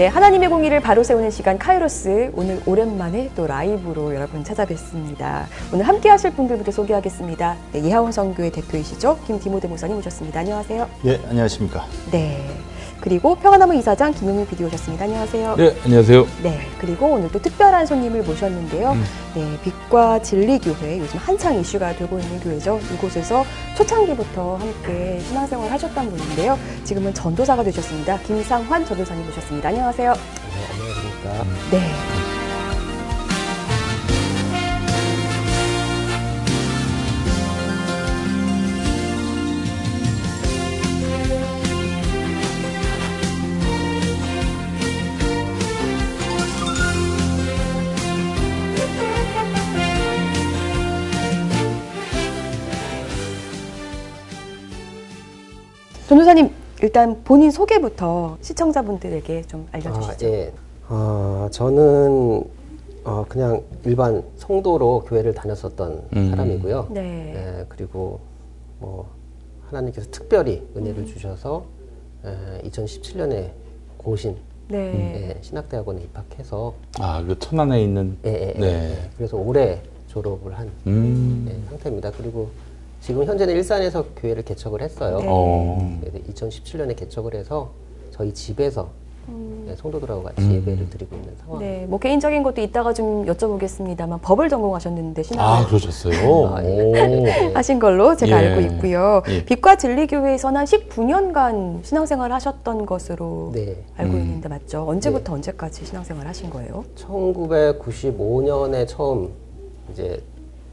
네, 하나님의 공의를 바로 세우는 시간 카이로스 오늘 오랜만에 또 라이브로 여러분 찾아뵙습니다. 오늘 함께 하실 분들부터 소개하겠습니다. 네, 예하원 성교회 대표이시죠? 김디모데 목사님 오셨습니다. 안녕하세요. 예, 안녕하십니까. 네. 그리고 평안나무 이사장 김용민 PD 오셨습니다. 안녕하세요. 네, 안녕하세요. 네, 그리고 오늘 또 특별한 손님을 모셨는데요. 음. 네, 빛과 진리교회 요즘 한창 이슈가 되고 있는 교회죠. 이곳에서 초창기부터 함께 신앙생활 하셨던 분인데요. 지금은 전도사가 되셨습니다. 김상환 전도사님 모셨습니다. 안녕하세요. 네, 안녕하십니까. 네. 전도사님 일단 본인 소개부터 시청자분들에게 좀 알려주시죠. 아, 예. 어, 저는 어, 그냥 일반 성도로 교회를 다녔었던 음. 사람이고요. 네. 예, 그리고 뭐 하나님께서 특별히 음. 은혜를 주셔서 에, 2017년에 고신 네. 예, 신학대학원에 입학해서 아, 그 천안에 있는 예, 예, 예, 네. 예. 그래서 올해 졸업을 한 음. 예, 상태입니다. 그리고 지금 현재는 일산에서 교회를 개척을 했어요. 네. 어. 네, 2017년에 개척을 해서 저희 집에서 음. 네, 성도들하고 같이 음. 예배를 드리고 있는 상황. 네, 뭐 개인적인 것도 이따가 좀 여쭤보겠습니다만 법을 전공하셨는데 아, 신앙을 그러셨어요. 아, 오. 예. 하신 걸로 제가 예. 알고 있고요. 예. 빛과 진리 교회에서는 한 19년간 신앙생활 하셨던 것으로 네. 알고 음. 있는데 맞죠? 언제부터 언제까지 신앙생활 하신 거예요? 1995년에 처음 이제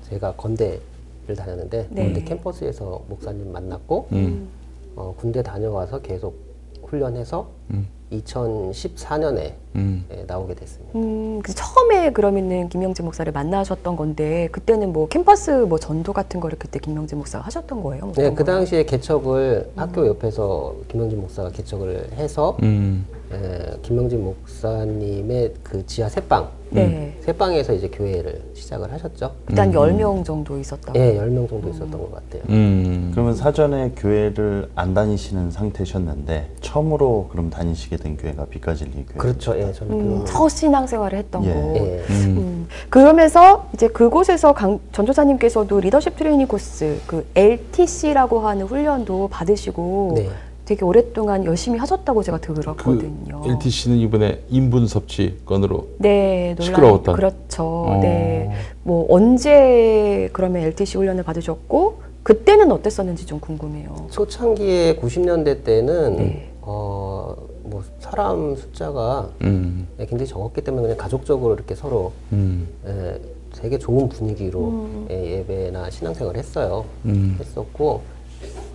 제가 건대 를 다녔는데 네. 건대 캠퍼스에서 목사님 만났고 음. 어, 군대 다녀와서 계속 훈련해서 음. 2014년에 음. 예, 나오게 됐습니다. 음, 그래서 처음에 그러면은 김명재 목사를 만나셨던 건데 그때는 뭐 캠퍼스 뭐 전도 같은 거를 그때 김명재 목사가 하셨던 거예요? 뭐 네, 그 거예요? 당시에 개척을 학교 옆에서 김영진 목사가 개척을 해서 음. 에, 김영진 목사님의 그 지하 새방 네. 새방에서 이제 교회를 시작을 하셨죠. 한 음. 10명 정도 있었다고. 예, 10명 정도 있었던 것 같아요. 음. 그러면 사전에 교회를 안 다니시는 상태셨는데 처음으로 그럼 다니시게 된 교회가 빛가진리 교회. 그렇죠. 예, 저는 음, 그 첫 신앙생활을 했던 예. 곳. 예. 음. 음, 그러면서 이제 그곳에서 강, 전조사님께서도 리더십 트레이닝 코스 그 LTC라고 하는 훈련도 받으시고 네. 되게 오랫동안 열심히 하셨다고 제가 그 들었거든요. LTC는 이번에 인분 섭취 건으로 네, 논란 시끄러웠던. 그렇죠. 어. 네. 뭐 언제 그러면 LTC 훈련을 받으셨고 그때는 어땠었는지 좀 궁금해요. 초창기에 90년대 때는 네. 어, 뭐 사람 숫자가 음. 예, 굉장히 적었기 때문에 그냥 가족적으로 이렇게 서로 음. 예, 되게 좋은 분위기로 음. 예, 예배나 신앙생활을 했어요. 음. 했었고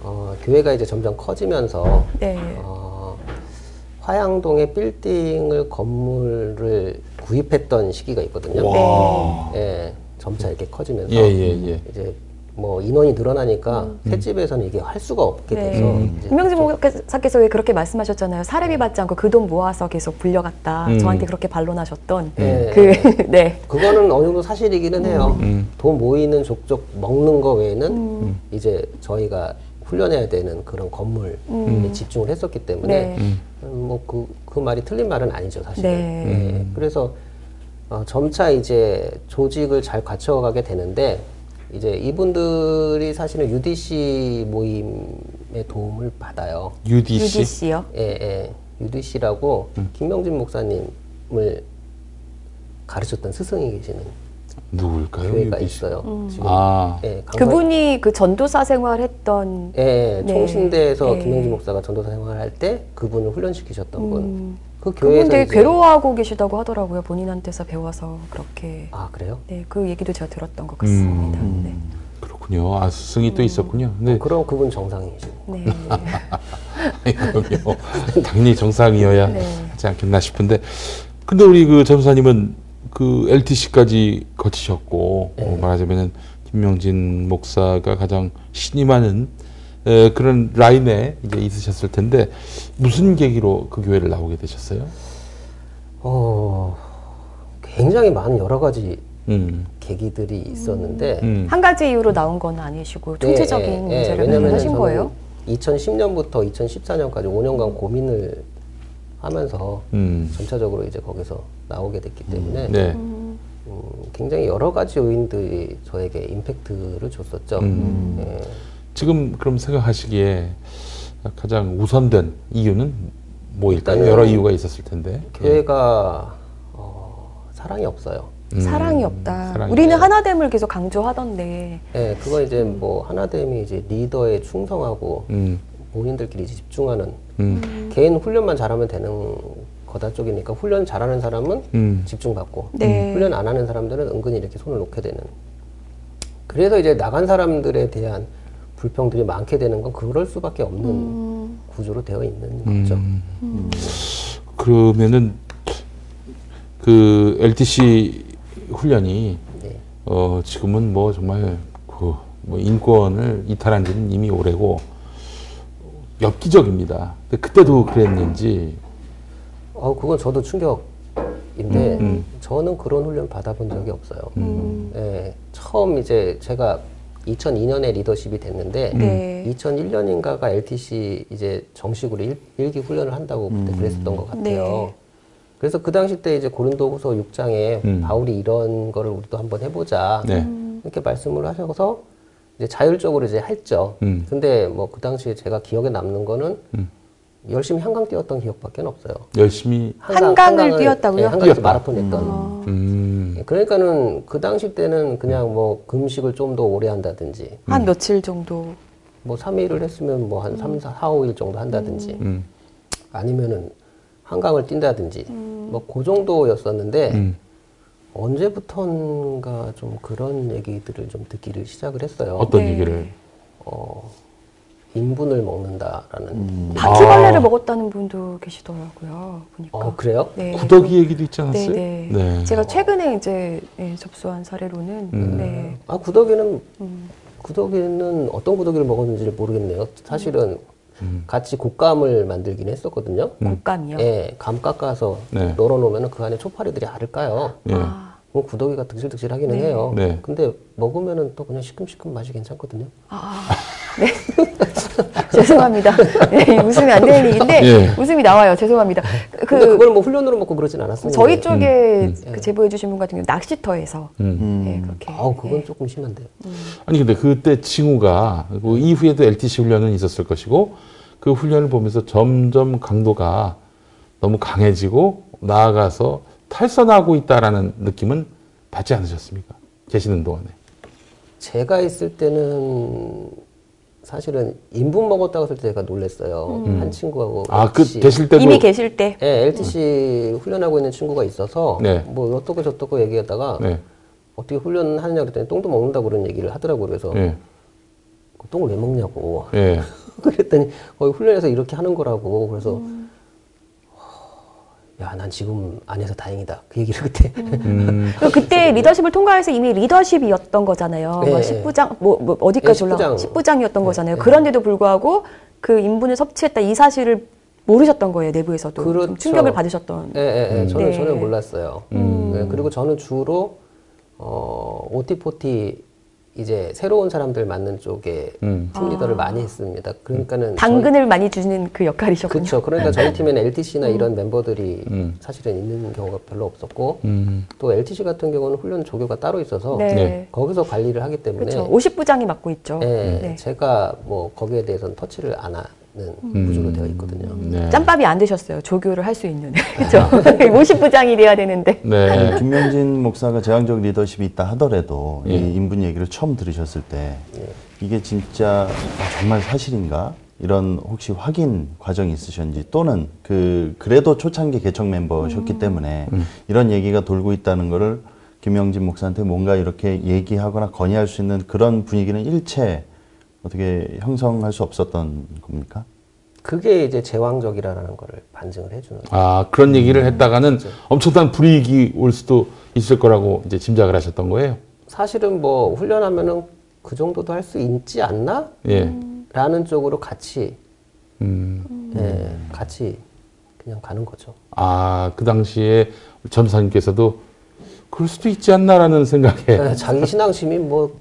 어, 교회가 이제 점점 커지면서 네. 어, 화양동에 빌딩을 건물을 구입했던 시기가 있거든요. 와. 예, 점차 이렇게 커지면서 예, 예, 예. 이제 뭐 인원이 늘어나니까 셋집에서는 이게 할 수가 없게 음. 네. 돼서 음. 김명진 좀- 목사께서 왜 그렇게 말씀하셨잖아요. 사례비 받지 않고 그 돈 모아서 계속 불려갔다. 음. 저한테 그렇게 반론하셨던 네. 그 네. 그거는 어느 정도 사실이기는 해요. 음. 돈 모이는 족족 먹는 거 외에는 음. 이제 저희가 훈련해야 되는 그런 건물에 음. 집중을 했었기 네. 때문에 음. 뭐그 그 말이 틀린 말은 아니죠 사실. 네. 예, 그래서 어, 점차 이제 조직을 잘 갖춰가게 되는데 이제 이분들이 사실은 UDC 모임의 도움을 받아요. UDC. UDC요. 예, 예. UDC라고 음. 김명진 목사님을 가르쳤던 스승이 계시는 누굴까요? 교회가 UDC? 있어요. 지금 아. 예, 강서- 그분이 그 전도사 생활했던 예, 예, 네. 총신대에서 네. 김영진 목사가 전도사 생활할 때 그분을 훈련시키셨던 분. 음, 그 그분 교회에서 되게 이제- 괴로워하고 계시다고 하더라고요. 본인한테서 배워서 그렇게. 아 그래요? 네, 그 얘기도 제가 들었던 것 같습니다. 음. 그렇군요. 아, 스승이 또 있었군요. 근데 그럼 그분 정상이시네. 네. 네. 그럼요. 당연히 정상이어야 네. 하지 않겠나 싶은데. 근데 우리 그 전사님은 그 LTC까지 거치셨고 네. 어, 말하자면은 김명진 목사가 가장 신임하는 에, 그런 라인에 이제 있으셨을 텐데 무슨 계기로 그 교회를 나오게 되셨어요? 어, 굉장히 많은 여러 가지 음. 계기들이 있었는데 음. 한 가지 이유로 나온 건 아니시고 총체적인 예, 예, 예. 문제를 왜냐면은 하신 거예요? 2010년부터 2014년까지 5년간 고민을 하면서 음. 점차적으로 이제 거기서 나오게 됐기 때문에 네. 음, 굉장히 여러 가지 요인들이 저에게 임팩트를 줬었죠. 음. 예. 지금 그럼 생각하시기에 가장 우선된 이유는 뭐일까요? 일단은 여러 이유가 있었을 텐데. 교회가 어, 사랑이 없어요. 음, 사랑이 없다. 사랑이 우리는 없다. 하나됨을 계속 강조하던데. 예, 그거 이제 뭐 하나됨이 이제 리더에 충성하고 음, 모인들끼리 집중하는 음, 개인 훈련만 잘하면 되는 거다 쪽이니까 훈련 잘하는 사람은 음. 집중받고 네. 훈련 안 하는 사람들은 은근히 이렇게 손을 놓게 되는. 그래서 이제 나간 사람들에 대한 불평들이 많게 되는 건 그럴 수밖에 없는 음. 구조로 되어 있는 거죠. 그러면은 그 LTC 훈련이 네. 어 지금은 뭐 정말 그 뭐 인권을 이탈한 지는 이미 오래고 엽기적입니다. 근데 그때도 그랬는지 어, 그건 저도 충격 인데 음. 저는 그런 훈련 받아본 적이 없어요. 음. 예, 처음 이제 제가 2002년에 리더십이 됐는데 네. 2001년인가가 LTC 이제 정식으로 일, 일기 훈련을 한다고 그때 그랬었던 것 같아요. 네. 그래서 그 당시 때 이제 고린도후서 6장에 음. 바울이 이런 거를 우리도 한번 해보자 네. 이렇게 말씀을 하셔서 이제 자율적으로 이제 했죠. 음. 근데 뭐 그 당시에 제가 기억에 남는 거는 음. 열심히 한강 뛰었던 기억밖에 없어요. 열심히 한강 을 뛰었다고요? 네, 한강에서 뛰었다. 마라톤 했던. 음, 그러니까는 그 당시 때는 그냥 뭐 금식을 좀 더 오래 한다든지 한 며칠 정도. 뭐 3일을 했으면 뭐 한 3, 4, 4, 5일 정도 한다든지 음, 아니면은 한강을 뛴다든지 뭐 그 정도였었는데 음. 언제부턴가 좀 그런 얘기들을 좀 듣기를 시작을 했어요. 어떤 네. 얘기를 어, 인분을 먹는다라는. 바퀴벌레를 먹었다는 분도 계시더라고요. 보니까. 어, 그래요? 네. 구더기 얘기도 있지 네, 않았어요? 네. 제가 최근에 이제 예, 접수한 사례로는 음. 네. 아, 구더기는, 음. 구더기는 어떤 구더기를 먹었는지를 모르겠네요. 사실은 음. 같이 곶감을 만들긴 했었거든요. 곶감이요. 예, 감 깎아서 네. 널어놓으면 그 안에 초파리들이 알을 까요. 예. 아, 뭐 구더기가 득실득실 하기는 네. 해요. 네. 근데 먹으면은 또 그냥 시큼시큼 맛이 괜찮거든요. 아, 네. 죄송합니다. 네, 웃으면 안 되는 얘기인데 예. 웃음이 나와요. 죄송합니다. 근데 그 그걸 뭐 훈련으로 먹고 그러진 않았어요. 저희 쪽에 음, 그 제보해 주신 분 같은 경우 는 낚시터에서 음. 네, 그렇게. 아우 그건 조금 심한데요. 아니 근데 그때 징후가 그 이후에도 LTC 훈련은 있었을 것이고 그 훈련을 보면서 점점 강도가 너무 강해지고 나아가서 탈선하고 있다라는 느낌은 받지 않으셨습니까? 계시는 동안에. 제가 있을 때는 사실은 인분 먹었다고 했을 때 제가 놀랐어요. 한 친구하고 아그 계실 때도 이미 계실 때 예, LTC 훈련하고 있는 친구가 있어서 네. 뭐 어떻고 저떻고 얘기하다가 네. 어떻게 훈련하느냐 그랬더니 똥도 먹는다고 그런 얘기를 하더라고요. 그래서 예. 그 똥을 왜 먹냐고. 예. 그랬더니 거기 훈련에서 이렇게 하는 거라고. 그래서 야, 난 지금 안 해서 다행이다. 그 얘기를 그때. 음. 그리고 그때 리더십을 통과해서 이미 리더십이었던 거잖아요. 네. 뭐 10부장 뭐, 뭐 어디까지 네, 올라 10부장. 10부장 이었던 거잖아요. 그런데도 불구하고 그 인분을 섭취했다 이 사실을 모르셨던 거예요 내부에서도 좀 그렇죠. 충격을 받으셨던. 예, 예, 예. 저는 네. 전혀 몰랐어요. 예, 그리고 저는 주로 어, 오티포티 이제 새로운 사람들 맞는 쪽에 음. 팀 리더를 많이 했습니다. 그러니까는 당근을 많이 주는 그 역할이셨군요. 그렇죠. 그러니까 저희 팀에는 LTC나 이런 멤버들이 음. 사실은 있는 경우가 별로 없었고 음. 또 LTC 같은 경우는 훈련 조교가 따로 있어서 네. 네. 거기서 관리를 하기 때문에 그렇죠. 50부장이 맡고 있죠. 예, 네. 제가 뭐 거기에 대해서는 터치를 안 하 는 구조로 되어 있거든요. 네. 짬밥이 안 되셨어요. 조교를 할 수 있는. 그렇죠. 50부장이 돼야 되는데. 네. 아니, 김명진 목사가 제왕적 리더십이 있다 하더라도 예. 이 인분 얘기를 처음 들으셨을 때 이게 진짜 아, 정말 사실인가? 이런 혹시 확인 과정이 있으셨는지 또는 그 그래도 초창기 개척 멤버셨기 때문에 이런 얘기가 돌고 있다는 거를 김명진 목사한테 뭔가 이렇게 얘기하거나 건의할 수 있는 그런 분위기는 일체 어떻게 형성할 수 없었던 겁니까? 그게 이제 제왕적이라는 거를 반증을 해주는. 아 그런 얘기를 했다가는 엄청난 불이익이 올 수도 있을 거라고 이제 짐작을 하셨던 거예요. 사실은 뭐 훈련하면은 그 정도도 할 수 있지 않나? 예. 라는 쪽으로 같이 음. 예, 같이 그냥 가는 거죠. 아 그 당시에 전사님께서도 그럴 수도 있지 않나라는 생각에. 예, 자기 신앙심이 뭐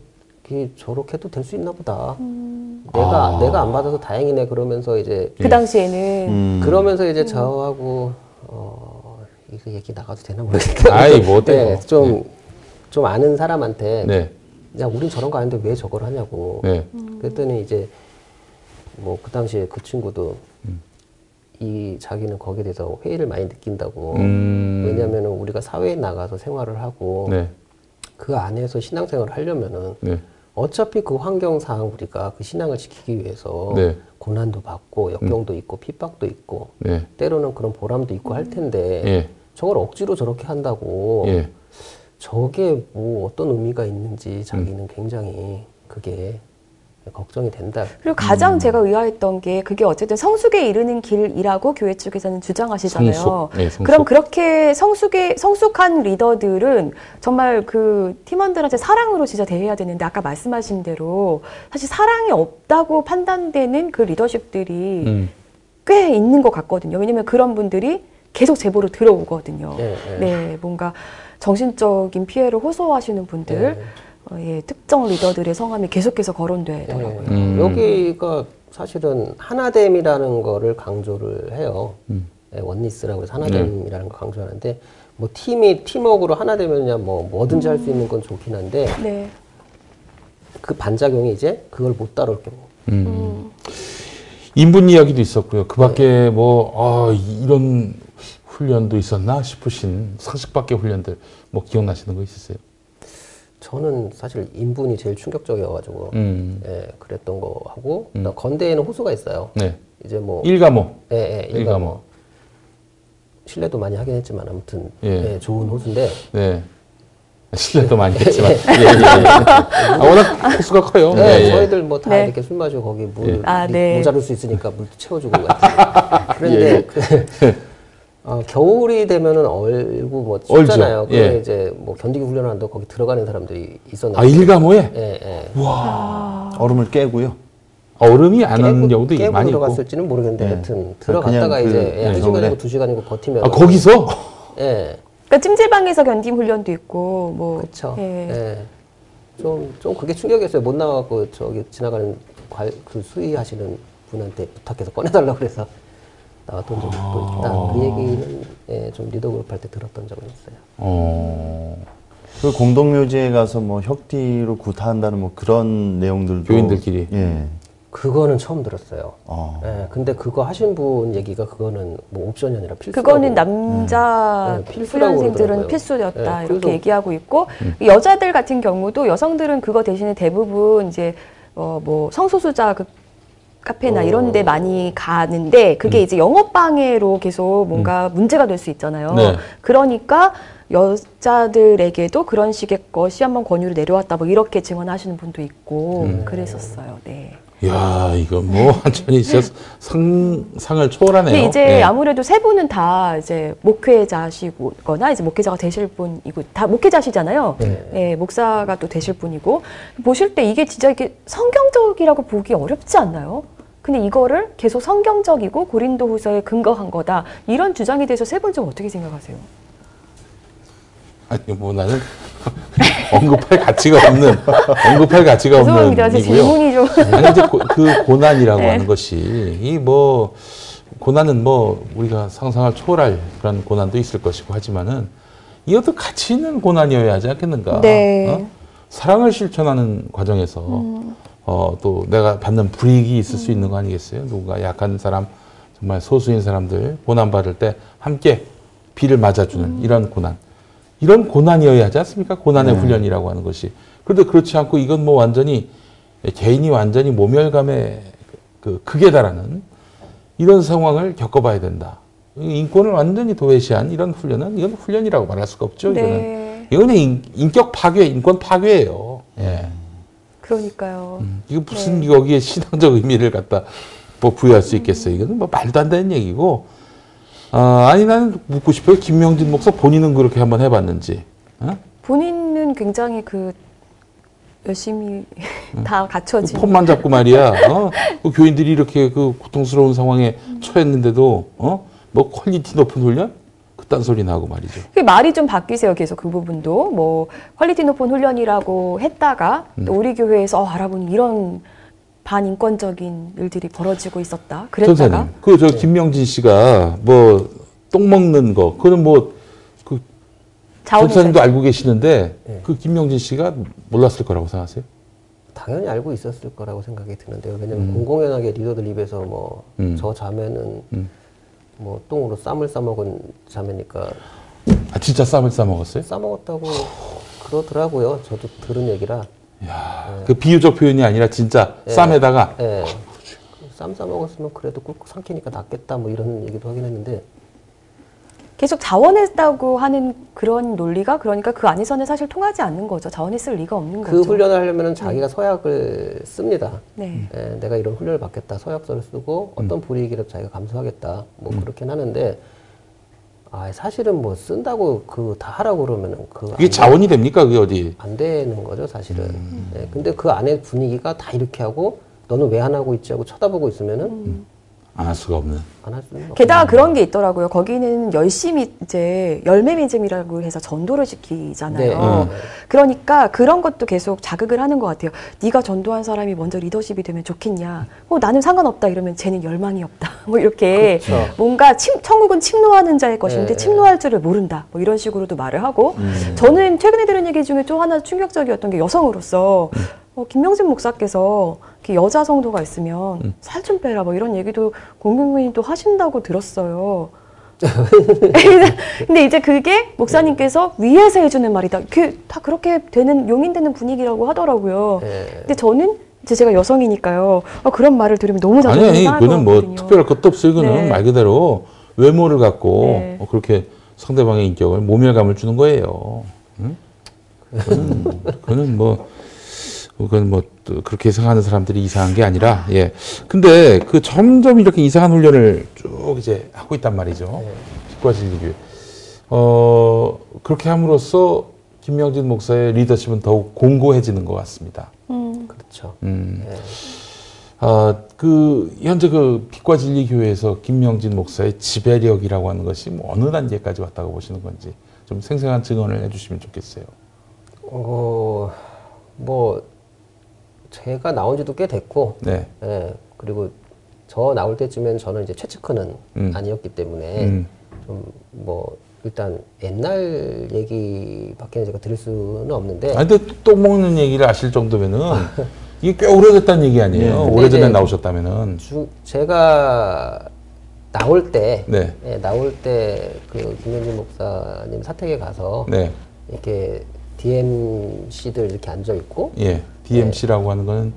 이 저렇게 도 될 수 있나 보다. 음. 내가 아. 내가 안 받아서 다행이네 그러면서 이제 그 당시에는 음. 그러면서 이제 저하고 어 이거 얘기 나가도 되나 모르겠다. 아이, 뭐 어때요? 좀좀 아는 사람한테 네. 야 우린 저런 거 아닌데 왜 저걸 하냐고. 네. 그랬더니 이제 뭐 그 당시에 그 친구도 음. 이 자기는 거기에 대해서 회의를 많이 느낀다고. 음. 왜냐하면 우리가 사회에 나가서 생활을 하고 네. 그 안에서 신앙생활을 하려면은 네. 어차피 그 환경상 우리가 그 신앙을 지키기 위해서 네. 고난도 받고 역경도 있고 핍박도 있고 네. 때로는 그런 보람도 있고 할 텐데 예. 저걸 억지로 저렇게 한다고 예. 저게 뭐 어떤 의미가 있는지 자기는 음. 굉장히 그게 걱정이 된다. 그리고 가장 제가 의아했던 게 그게 어쨌든 성숙에 이르는 길이라고 교회 측에서는 주장하시잖아요. 성숙. 네, 성숙. 그럼 그렇게 성숙에 성숙한 리더들은 정말 그 팀원들한테 사랑으로 진짜 대해야 되는데 아까 말씀하신 대로 사실 사랑이 없다고 판단되는 그 리더십들이 음. 꽤 있는 것 같거든요. 왜냐면 그런 분들이 계속 제보로 들어오거든요. 예, 예. 네, 뭔가 정신적인 피해를 호소하시는 분들, 예. 특정 리더들의 성함이 계속해서 거론되더라고요. 예. 음. 여기가 사실은 하나됨이라는 거를 강조를 해요. 음. 예, 원리스라고 해서 하나됨이라는 걸 강조하는데 뭐 팀이 팀워크로 하나 되면야 뭐 뭐든지 할 수 있는 건 좋긴 한데 네. 그 반작용이 이제 그걸 못 따를 경우. 음. 인분 이야기도 있었고요. 그 밖에 뭐, 아, 이런 훈련도 있었나 싶으신 상식 밖의 훈련들 뭐 기억나시는 거 있으세요? 저는 사실 인분이 제일 충격적이어가지고 음. 예, 그랬던 거 하고 그다음 건대에는 호수가 있어요. 네. 이제 뭐 일가모. 예, 예, 일가모. 일가모. 신뢰도 많이 하긴 했지만 아무튼 예. 예, 좋은 호수인데 네. 신뢰도 많이 했지만. 예, 예, 예. 아, 워낙 호수가 커요. 네, 예, 예. 저희들 뭐다 네. 이렇게 술 마시고 거기 물 예. 아, 미- 네. 모자랄 수 있으니까 물도 채워주고. 그런데 그, 어, 겨울이 되면은 얼고 뭐 춥잖아요. 그래 예. 이제 뭐 견디기 훈련한다고 거기 들어가는 사람들이 아, 있었는데. 일가모에 예, 예. 얼음을 깨고요. 얼음이 안 깨고, 경우도 깨고 많이. 들어갔을지는 모르겠는데 네. 하여튼 들어갔다가 그, 이제 예, 한 네, 시간이고 겨울에. 두 시간이고 버티면 아, 거기서? 예. 그러니까 찜질방에서 견딤 훈련도 있고 뭐 그쵸. 예. 예. 좀, 좀 그게 충격이었어요. 못 나가고 저기 지나가는 관, 그 수의하시는 분한테 부탁해서 꺼내달라고 그래서 나왔던 적이 또 있다. 그 얘기는 예, 좀 리더 그룹 할 때 들었던 적은 있어요. 어. 그 공동묘지에 가서 뭐 혁티로 구타한다는 뭐 그런 내용들도 교인들끼리. 예. 그거는 처음 들었어요. 어. 예, 근데 그거 하신 분 얘기가 그거는 뭐 옵션이 아니라 필수. 그거는 남자 네, 필수라고 훈련생들은 그러더라고요. 필수였다 네, 이렇게 얘기하고 있고 음. 여자들 같은 경우도 여성들은 그거 대신에 대부분 이제 어 뭐 성소수자 그 카페나 어. 이런 데 많이 가는데 그게 이제 영업 방해로 계속 뭔가 문제가 될 수 있잖아요. 음. 네. 그러니까 여자들에게도 그런 식의 것이 한번 권유를 내려왔다 뭐 이렇게 증언하시는 분도 있고 음. 그랬었어요. 네. 야, 이거 뭐 완전히 진짜 상상을 초월하네요. 근데 이제 네. 아무래도 세 분은 다 이제 목회자시거나 이제 목회자가 되실 분이고 다 목회자시잖아요. 네. 예, 목사가 또 되실 분이고 보실 때 이게 진짜 이게 성경적이라고 보기 어렵지 않나요? 근데 이거를 계속 성경적이고 고린도후서에 근거한 거다 이런 주장에 대해서 세 분 좀 어떻게 생각하세요? 아니 뭐 나는 언급할 가치가 없는 언급할 가치가 없는 이고요. 질문이 좀 아니 이제 고, 그 고난이라고 네. 하는 것이 이 뭐 고난은 뭐 우리가 상상을 초월할 그런 고난도 있을 것이고 하지만은 이것도 가치 있는 고난이어야 하지 않겠는가? 네. 어? 사랑을 실천하는 과정에서 어, 또 내가 받는 불이익이 있을 수 있는 거 아니겠어요? 누군가 약한 사람, 정말 소수인 사람들 고난 받을 때 함께 비를 맞아주는 이런 고난. 이런 고난이어야 하지 않습니까? 고난의 훈련이라고 하는 것이. 그런데 그렇지 않고 이건 뭐 완전히 개인이 완전히 모멸감에 그 극에 달하는 이런 상황을 겪어봐야 된다. 이 인권을 완전히 도외시한 이런 훈련은 이건 훈련이라고 말할 수가 없죠. 이거는 네. 이거는 인, 인격 파괴, 인권 파괴예요. 예. 그러니까요. 음, 이거 무슨 여기에 신앙적 의미를 갖다 뭐 부여할 수 있겠어요. 이거는 뭐 말도 안 되는 얘기고. 아, 아니 나는 묻고 싶어요. 김명진 목사 본인은 그렇게 한번 해봤는지. 어? 본인은 굉장히 그 열심히 다 갖춰진 그 폼만 잡고 말이야. 어? 그 교인들이 이렇게 그 고통스러운 상황에 처했는데도 어? 뭐 quality 높은 훈련? 그 딴 소리나 하고 말이죠. 그 말이 좀 바뀌세요. 계속 그 부분도 뭐 quality 높은 훈련이라고 했다가 음. 또 우리 교회에서 어, 알아보니 이런 반인권적인 일들이 벌어지고 있었다. 그랬다가 전사님, 그저 김명진 씨가 뭐 똥 먹는 거, 그거는 뭐그 전사님도 알고 계시는데 네. 그 김명진 씨가 몰랐을 거라고 생각하세요? 당연히 알고 있었을 거라고 생각이 드는데요. 왜냐면 공공연하게 리더들 입에서 뭐저 음. 자매는 음. 뭐 똥으로 쌈을 싸먹은 자매니까 아 진짜 쌈을 싸 먹었어요? 싸먹었다고 그러더라고요. 저도 들은 얘기라. 야, 그 비유적 표현이 아니라 진짜 네. 쌈에다가 예. 쌈 싸먹었으면 그래도 꿀꺽 삼키니까 낫겠다 뭐 이런 얘기도 하긴 했는데 계속 자원했다고 하는 그런 논리가 그러니까 그 안에서는 사실 통하지 않는 거죠. 자원했을 리가 없는 그 거죠. 훈련을 하려면 자기가 서약을 씁니다. 네. 예, 내가 이런 훈련을 받겠다 서약서를 쓰고 어떤 불이익이라도 자기가 감수하겠다 뭐 그렇긴 하는데 아 사실은 뭐 쓴다고 그 다 하라고 그러면은 그 그게 안, 자원이 됩니까? 그게 어디? 안 되는 거죠 사실은. 예, 근데 그 안에 분위기가 다 이렇게 하고 너는 왜 안 하고 있지 하고 쳐다보고 있으면은 안 할 수가 없는. 안 할 수는. 게다가 그런 게 있더라고요. 거기는 열심히 이제 열매미즘이라고 해서 전도를 시키잖아요. 네. 음. 그러니까 그런 것도 계속 자극을 하는 것 같아요. 네가 전도한 사람이 먼저 리더십이 되면 좋겠냐? 어 나는 상관없다 이러면 쟤는 열망이 없다. 뭐 이렇게 그렇죠. 뭔가 침, 천국은 침노하는 자의 것인데 네. 침노할 줄을 모른다. 뭐 이런 식으로도 말을 하고 저는 최근에 들은 얘기 중에 또 하나 충격적이었던 게 여성으로서 어, 김명진 목사께서 여자 성도가 있으면 살좀 빼라 뭐 이런 얘기도 공경민이 또 하신다고 들었어요. 근데 이제 그게 목사님께서 위에서 해주는 말이다. 그 다 그렇게 되는 용인되는 분위기라고 하더라고요. 예. 근데 저는 이제 제가 여성이니까요. 어, 그런 말을 들으면 너무 자존심 아니 그거는 뭐. 특별할 것도 없어요. 그거는 네. 말 그대로 외모를 갖고 네. 어, 그렇게 상대방의 인격을 모멸감을 주는 거예요. 응? 그거는, 그거는 뭐 그건 뭐또 그렇게 생각하는 사람들이 이상한 게 아니라 예. 근데 그 점점 이렇게 이상한 훈련을 쭉 이제 하고 있단 말이죠. 기과 진리교회. 어 그렇게 함으로써 김명진 목사의 리더십은 더욱 공고해지는 것 같습니다. 음, 그렇죠. 음. 예. 아, 그 현재 그 빛과 진리 교회에서 김명진 목사의 지배력이라고 하는 것이 뭐 어느 단계까지 왔다고 보시는 건지 좀 생생한 증언을 해주시면 좋겠어요. 어, 뭐 제가 나온 지도 꽤 됐고 네. 예, 그리고 저 나올 때쯤엔 저는 이제 최측근은 음. 아니었기 때문에 음. 좀뭐 일단 옛날 얘기밖에 제가 들을 수는 없는데 아, 근데 똥 먹는 얘기를 아실 정도면은 이게 꽤 오래됐다는 얘기 아니에요. 네. 오래전에 네, 네. 나오셨다면은. 주, 제가 나올 때 네. 예, 나올 때 그 김현진 목사님 사택에 가서 네. 이렇게 DMC들 이렇게 앉아 있고 예. DMC라고 하는 거는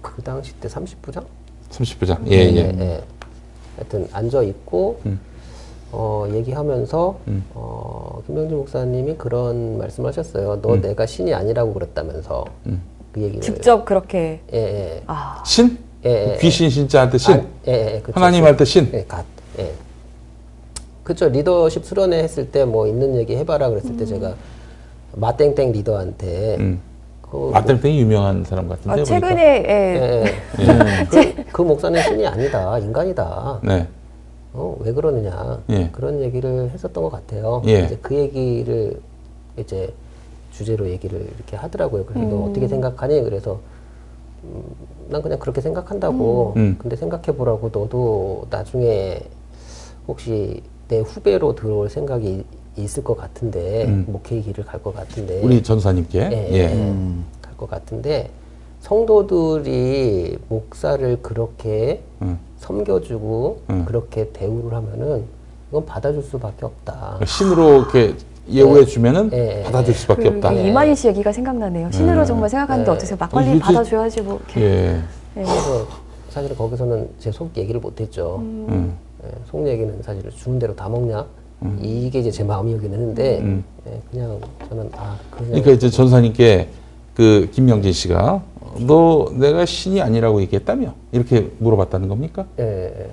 그 당시 때 30부장? 30부장. 예, 예. 하여튼 앉아 있고 음. 어, 얘기하면서 음. 어, 김명진 목사님이 그런 말씀하셨어요. 너 내가 신이 아니라고 그랬다면서 음. 그 얘기를 직접 그렇게 예, 예. 아 신? 예, 예, 귀신 신자한테 신? 아, 예, 예, 그쵸, 하나님 신. 할때 신? 예, 갓. 예. 그쵸. 리더십 수련회 했을 때 뭐 있는 얘기 해봐라 그랬을 때 제가 마땡땡 리더한테 음. 그, 마땅히 유명한 사람 같은데. 아. 최근에 예, 예, 예. 그, 그 목사는 신이 아니다. 인간이다. 네. 어, 왜 그러느냐. 예. 그런 얘기를 했었던 것 같아요. 예. 이제 그 얘기를 이제 주제로 얘기를 이렇게 하더라고요. 그래서 너 어떻게 생각하니? 그래서 음, 난 그냥 그렇게 생각한다고. 음. 근데 생각해 보라고 너도 나중에 혹시 내 후배로 들어올 생각이 있을 것 같은데 음. 목회의 길을 갈 것 같은데 우리 전사님께. 예, 예. 음. 갈것 같은데 성도들이 목사를 그렇게 음. 섬겨주고 음. 그렇게 대우를 하면은 이건 받아줄 수밖에 없다. 신으로 이렇게 예우해 주면은 예, 예, 받아줄 수밖에 그, 없다. 그 이만희 씨 얘기가 생각나네요. 신으로 정말 생각하는데 네. 어떠세요? 막걸리 이게 받아줘야지 뭐 이렇게. 예. 예. 그래서 사실 거기서는 제 속 얘기를 못했죠. 음. 예, 속 얘기는 사실 주는 대로 다 먹냐 이게 이제 제 마음이었긴 했는데 음. 예, 그냥 저는 아 그러니까 이제 전사님께 그 김명진 씨가 너 내가 신이 아니라고 얘기했다며 이렇게 물어봤다는 겁니까? 예, 예,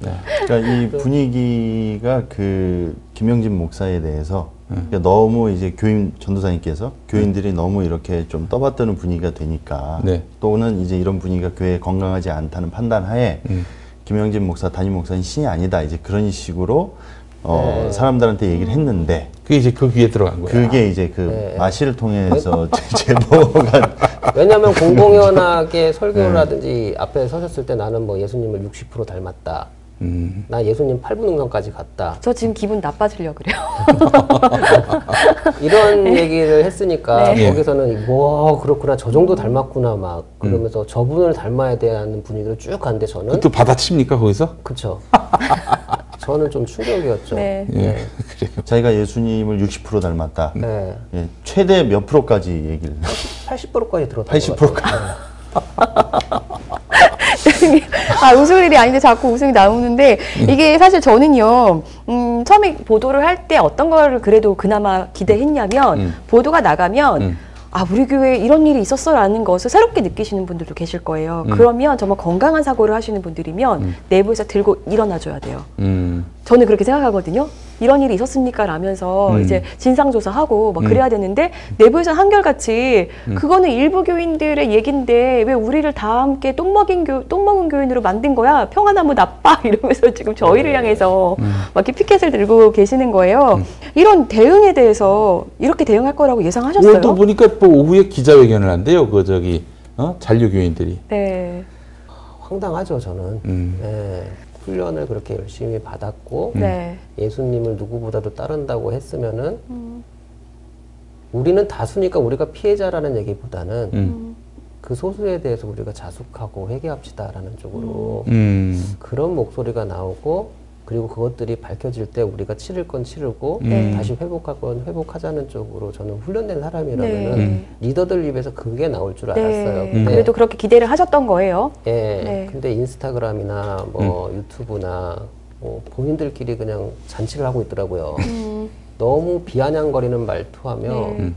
네. 그러니까 이 분위기가 그 김영진 목사에 대해서 그러니까 너무 이제 교인 전도사님께서 교인들이 너무 이렇게 좀 떠받드는 분위기가 되니까 네. 또는 이제 이런 분위기가 교회에 건강하지 않다는 판단하에 음. 김영진 목사 담임 목사는 신이 아니다 이제 그런 식으로 어, 사람들한테 얘기를 했는데 그게 이제 그 귀에 들어간 거야. 그게 이제 그 네. 마시를 통해서 제- 제보가 왜냐하면 공공연하게 설교라든지 앞에 서셨을 때 나는 뭐 예수님을 60% 닮았다. 음. 나 예수님 8분 응선까지 갔다. 저 지금 기분 나빠지려 그래요. 이런 얘기를 했으니까 네. 거기서는 와 그렇구나 저 정도 닮았구나 막 그러면서 저분을 닮아야 되는 분위기로 쭉 갔는데 저는 또 받아칩니까 거기서? 그쵸. 저는 좀 충격이었죠. 네. 예. 그래요. 자기가 예수님을 60% 닮았다. 네. 예, 최대 몇 프로까지 얘기를 80%까지 들었던 80%것같 아, 웃을 일이 아닌데 자꾸 웃음이 나오는데 이게 사실 저는요, 음, 처음에 보도를 할 때 어떤 거를 그래도 그나마 기대했냐면 음. 보도가 나가면 음. 아, 우리 교회에 이런 일이 있었어라는 것을 새롭게 느끼시는 분들도 계실 거예요. 음. 그러면 정말 건강한 사고를 하시는 분들이면 내부에서 들고 일어나줘야 돼요. 음. 저는 그렇게 생각하거든요. 이런 일이 있었습니까? 라면서 음. 이제 진상조사하고 막 음. 그래야 되는데 내부에서 한결같이 그거는 일부 교인들의 얘긴데 왜 우리를 다 함께 똥 먹인 교, 똥 먹은 교인으로 만든 거야? 평화나무 나빠? 이러면서 지금 저희를 향해서 막 이렇게 피켓을 들고 계시는 거예요. 이런 대응에 대해서 이렇게 대응할 거라고 예상하셨어요? 오늘도 보니까 뭐 오후에 기자회견을 한대요. 그 저기 어? 잔류 교인들이. 네. 황당하죠 저는. 음. 네. 훈련을 그렇게 열심히 받았고 네. 예수님을 누구보다도 따른다고 했으면은 우리는 다수니까 우리가 피해자라는 얘기보다는 음. 그 소수에 대해서 우리가 자숙하고 회개합시다라는 쪽으로 음. 그런 목소리가 나오고 그리고 그것들이 밝혀질 때 우리가 치를 건 치르고 네. 다시 회복할 건 회복하자는 쪽으로 저는 훈련된 사람이라면은 네. 리더들 입에서 그게 나올 줄 알았어요. 네. 근데 그래도 그렇게 기대를 하셨던 거예요. 예. 네. 근데 인스타그램이나 뭐 유튜브나 뭐 본인들끼리 그냥 잔치를 하고 있더라고요. 음. 너무 비아냥거리는 말투하며 네. 음.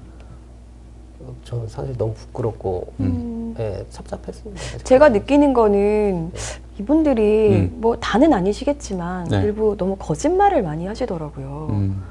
저는 사실 너무 부끄럽고 음. 예, 찹찹했습니다. 제가 느끼는 거는 이분들이 음. 뭐 다는 아니시겠지만 네. 일부 너무 거짓말을 많이 하시더라고요. 음.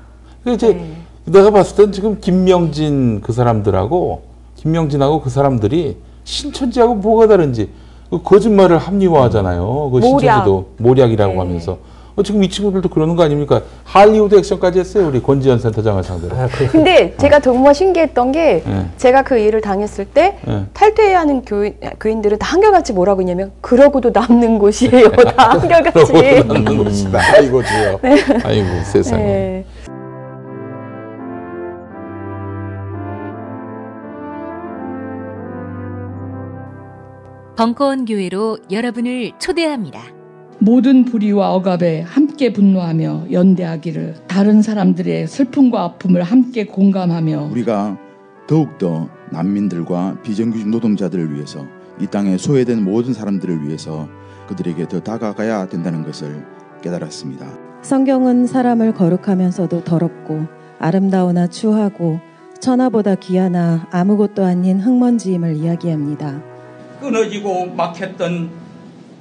그 이제 네. 내가 봤을 땐 지금 김명진 그 사람들하고 김명진하고 그 사람들이 신천지하고 뭐가 다른지 그 거짓말을 합리화하잖아요. 그 모략. 신천지도 모략이라고 네. 하면서 어, 지금 이 친구들도 그러는 거 아닙니까? 할리우드 액션까지 했어요. 우리 권지현 센터장을 상대로. 아, 그, 근데 제가 정말 신기했던 게 네. 제가 그 일을 당했을 때 네. 탈퇴해야 하는 교인, 교인들은 다 한결같이 뭐라고 했냐면 그러고도 남는 곳이에요. 다 한결같이. 그러고 남는 것이다. 아이고 주여. 아이고 세상에. 네. 벙커원 교회로 여러분을 초대합니다. 모든 불의와 억압에 함께 분노하며 연대하기를 다른 사람들의 슬픔과 아픔을 함께 공감하며 우리가 더욱더 난민들과 비정규직 노동자들을 위해서 이 땅에 소외된 모든 사람들을 위해서 그들에게 더 다가가야 된다는 것을 깨달았습니다. 성경은 사람을 거룩하면서도 더럽고 아름다우나 추하고 천하보다 귀하나 아무것도 아닌 흙먼지임을 이야기합니다. 끊어지고 막혔던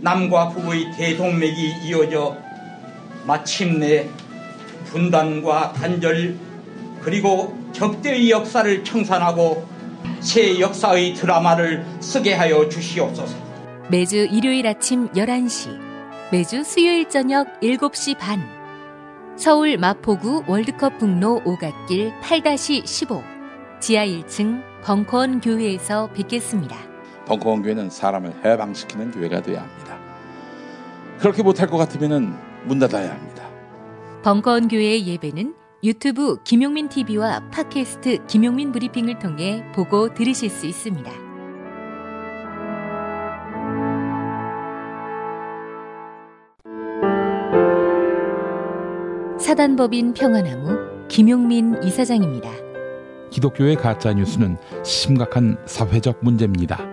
남과 북의 대동맥이 이어져 마침내 분단과 단절 그리고 적대의 역사를 청산하고 새 역사의 드라마를 쓰게 하여 주시옵소서. 매주 일요일 아침 11시, 매주 수요일 저녁 7시 반. 서울 마포구 월드컵 북로 오갓길 8-15 지하 1층 벙커원 교회에서 뵙겠습니다. 벙커원 교회는 사람을 해방시키는 교회가 되어야 합니다. 그렇게 못할 것 같으면 문 닫아야 합니다. 벙커원 교회의 예배는 유튜브 김용민 TV와 팟캐스트 김용민 브리핑을 통해 보고 들으실 수 있습니다. 사단법인 평화나무 김용민 이사장입니다. 기독교의 가짜 뉴스는 심각한 사회적 문제입니다.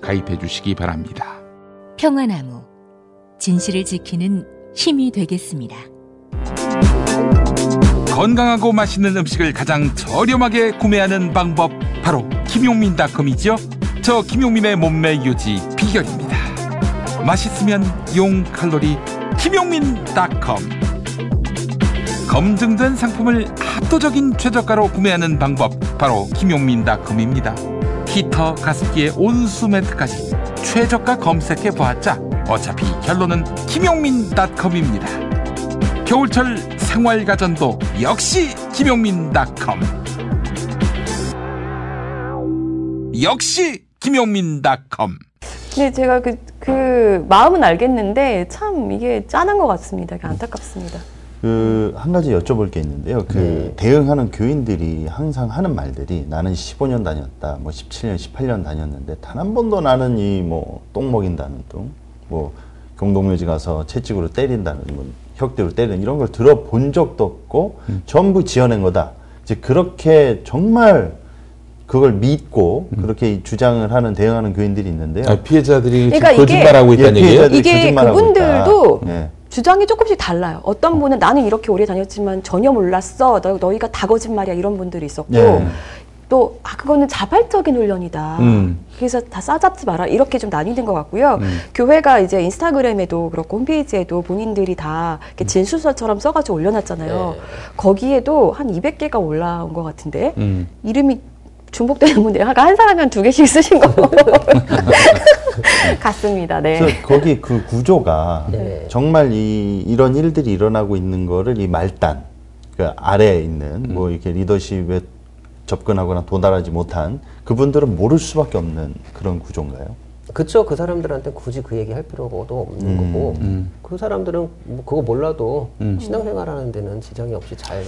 가입해 주시기 바랍니다. 평화나무 진실을 지키는 힘이 되겠습니다. 건강하고 맛있는 음식을 가장 저렴하게 구매하는 방법 바로 김용민닷컴이죠. 저 김용민의 몸매 유지 비결입니다. 맛있으면 용 칼로리 김용민닷컴. 검증된 상품을 압도적인 최저가로 구매하는 방법 바로 김용민닷컴입니다. 히터 가습기에 온수 매트까지 최저가 검색해 보았자 어차피 결론은 김용민닷컴입니다. 겨울철 생활가전도 역시 김용민닷컴. 역시 김용민닷컴. 근데 제가 그, 그 마음은 알겠는데 참 이게 짠한 것 같습니다. 안타깝습니다. 그 한 가지 여쭤볼 게 있는데요. 그 네. 대응하는 교인들이 항상 하는 말들이 나는 15년 다녔다, 뭐 17년, 18년 다녔는데 단 한 번도 나는 이 뭐 똥 먹인다는 둥, 뭐 공동묘지 가서 채찍으로 때린다는 뭐 혁대로 때리는 이런 걸 들어본 적도 없고 전부 지어낸 거다. 이제 그렇게 정말 그걸 믿고 그렇게 주장을 하는 대응하는 교인들이 있는데요. 아, 피해자들이 그러니까 거짓말하고 있다는 예, 얘기예요? 이게 그분들도 있다. 예. 주장이 조금씩 달라요. 어떤 분은 나는 이렇게 오래 다녔지만 전혀 몰랐어. 너, 너희가 다 거짓말이야. 이런 분들이 있었고. 예. 또, 아, 그거는 자발적인 훈련이다. 음. 그래서 다 싸잡지 마라. 이렇게 좀 나뉘는 것 같고요. 음. 교회가 이제 인스타그램에도 그렇고 홈페이지에도 본인들이 다 음. 이렇게 진술서처럼 써가지고 올려놨잖아요. 네. 거기에도 한 200개가 올라온 것 같은데, 음. 이름이 중복되는 분들이 아까 한 사람이 한두 개씩 쓰신 거 같습니다. 네. 그래서 거기 그 구조가 네. 정말 이 이런 일들이 일어나고 있는 거를 이 말단 그 아래에 있는 음. 뭐 이렇게 리더십에 접근하거나 도달하지 못한 그분들은 모를 수밖에 없는 그런 구조인가요? 그쵸 그 사람들한테 굳이 그 얘기 할 필요도 없는 음, 거고 음. 그 사람들은 뭐 그거 몰라도 음. 신앙생활하는 데는 지장이 없이 잘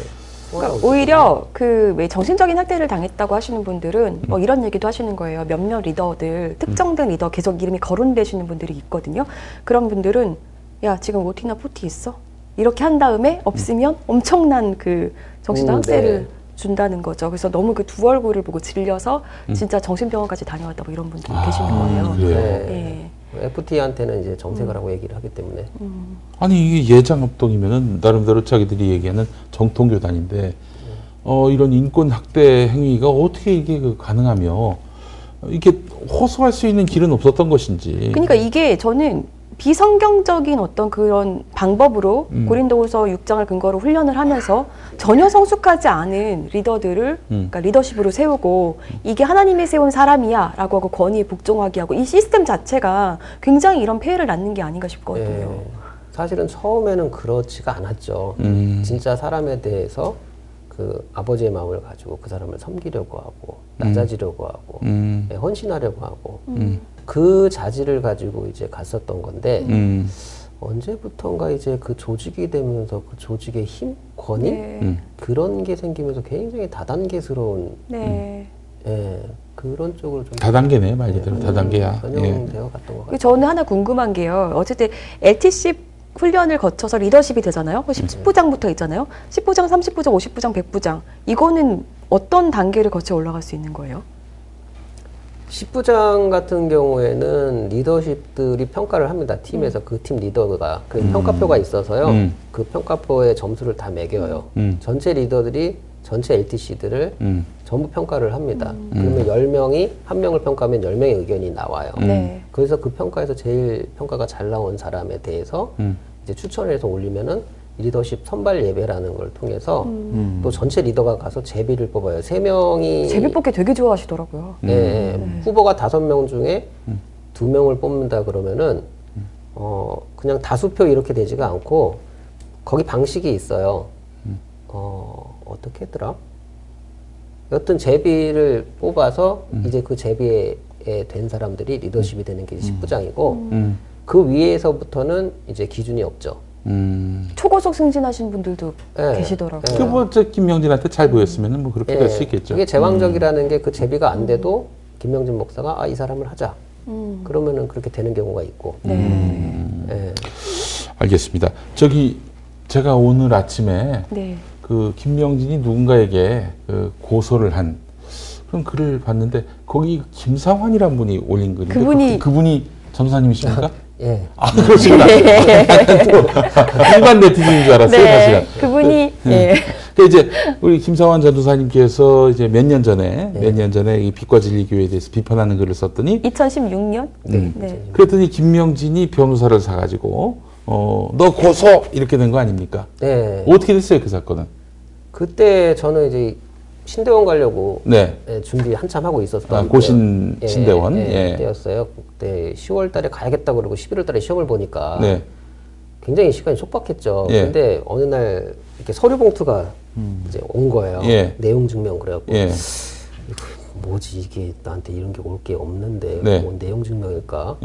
그러니까 통하고 오히려 그 왜 정신적인 학대를 당했다고 하시는 분들은 뭐 이런 얘기도 하시는 거예요. 몇몇 리더들 특정된 리더 계속 이름이 거론되시는 분들이 있거든요. 그런 분들은 야 지금 오티나 포티 있어? 이렇게 한 다음에 없으면 엄청난 그 정신적 음, 학대를 네. 준다는 거죠. 그래서 너무 그 두 얼굴을 보고 질려서 진짜 정신병원까지 다녀왔다 뭐 이런 분들이 계시는 거예요. 음. 그래요? 네. 예. FT한테는 이제 정색을 하고 얘기를 하기 때문에 아니 이게 예장합동이면은 나름대로 자기들이 얘기하는 정통 교단인데 어 이런 인권 학대 행위가 어떻게 이게 그 가능하며 이게 호소할 수 있는 길은 없었던 것인지. 그러니까 이게 저는 비성경적인 어떤 그런 방법으로 음. 고린도후서 6장을 근거로 훈련을 하면서 전혀 성숙하지 않은 리더들을 음. 그러니까 리더십으로 세우고 이게 하나님이 세운 사람이야 라고 하고 권위에 복종하게 하고 이 시스템 자체가 굉장히 이런 폐해를 낳는 게 아닌가 싶거든요. 예. 사실은 처음에는 그렇지가 않았죠. 음. 진짜 사람에 대해서 그 아버지의 마음을 가지고 그 사람을 섬기려고 하고 낮아지려고 하고 음. 예, 헌신하려고 하고 음. 그 자질을 가지고 이제 갔었던 건데 음. 언제부턴가 이제 그 조직이 되면서 그 조직의 힘, 권위 네. 음. 그런 게 생기면서 굉장히 다단계스러운 네. 예, 그런 쪽으로 좀 다단계네 말 그대로 다단계야. 예. 전형되어 갔던 것그 같아요. 저는 하나 궁금한 게요. 어쨌든 LTC 훈련을 거쳐서 리더십이 되잖아요. 그 10부장부터 있잖아요. 10부장, 30부장, 50부장, 100부장. 이거는 어떤 단계를 거쳐 올라갈 수 있는 거예요? 10부장 같은 경우에는 리더십들이 평가를 합니다. 팀에서 그팀 리더가 그 평가표가 있어서요. 음. 그 평가표에 점수를 다 매겨요. 음. 전체 리더들이 전체 LTC들을 음. 전부 평가를 합니다. 그러면 10명이 한 명을 평가하면 10명의 의견이 나와요. 네. 그래서 그 평가에서 제일 평가가 잘 나온 사람에 대해서 음. 이제 추천해서 올리면은 리더십 선발 예배라는 걸 통해서 음. 또 전체 리더가 가서 제비를 뽑아요. 세 명이 제비 뽑기 되게 좋아하시더라고요. 음. 예, 예. 후보가 다섯 명 중에 두 명을 뽑는다 그러면은 어 그냥 다수표 이렇게 되지가 않고 거기 방식이 있어요. 어 어떻게 했더라? 여튼 제비를 뽑아서 이제 그 제비에 된 사람들이 리더십이 되는 게 10부장이고 음. 그 위에서부터는 이제 기준이 없죠. 음. 초고속 승진하신 분들도 예. 계시더라고요. 그 번째 김명진한테 잘 보였으면은 뭐 그렇게 예, 될수 있겠죠. 그게 제왕적이라는 게그 제비가 안 돼도 김명진 목사가 아 이 사람을 하자. 음. 그러면은 그렇게 되는 경우가 있고. 네. 예. 알겠습니다. 저기 제가 오늘 아침에 네. 그 김명진이 누군가에게 그 고소를 한 그런 글을 봤는데 거기 김상환이란 분이 올린 글인데 그분이- 그, 분이 전도사님이십니까? 예. 아, 그러시구나. 또 일반 네티즌인 줄 알았어요, 사실은. 네, 그분이 예. 그 이제 우리 김상환 전도사님께서 이제 몇 년 전에 몇년 전에 이 빛과 진리 교회에 대해서 비판하는 글을 썼더니 2016년 음. 네. 그랬더니 김명진이 변호사를 사가지고 어 너 고소 이렇게 된 거 아닙니까? 네. 어떻게 됐어요 그 사건은? 그때 저는 이제 신대원 가려고 네. 예, 준비 한참 하고 있었던 아, 고신 때요. 신대원? 예, 예. 예, 때였어요. 그때 10월 달에 가야겠다 그러고 11월 달에 시험을 보니까 네. 굉장히 시간이 촉박했죠. 예. 근데 어느 날 이렇게 서류 봉투가 이제 온 거예요. 예. 내용 증명 그래갖고 예. 뭐지 이게 나한테 이런 게 올 게 없는데 네. 뭐 내용 증명일까?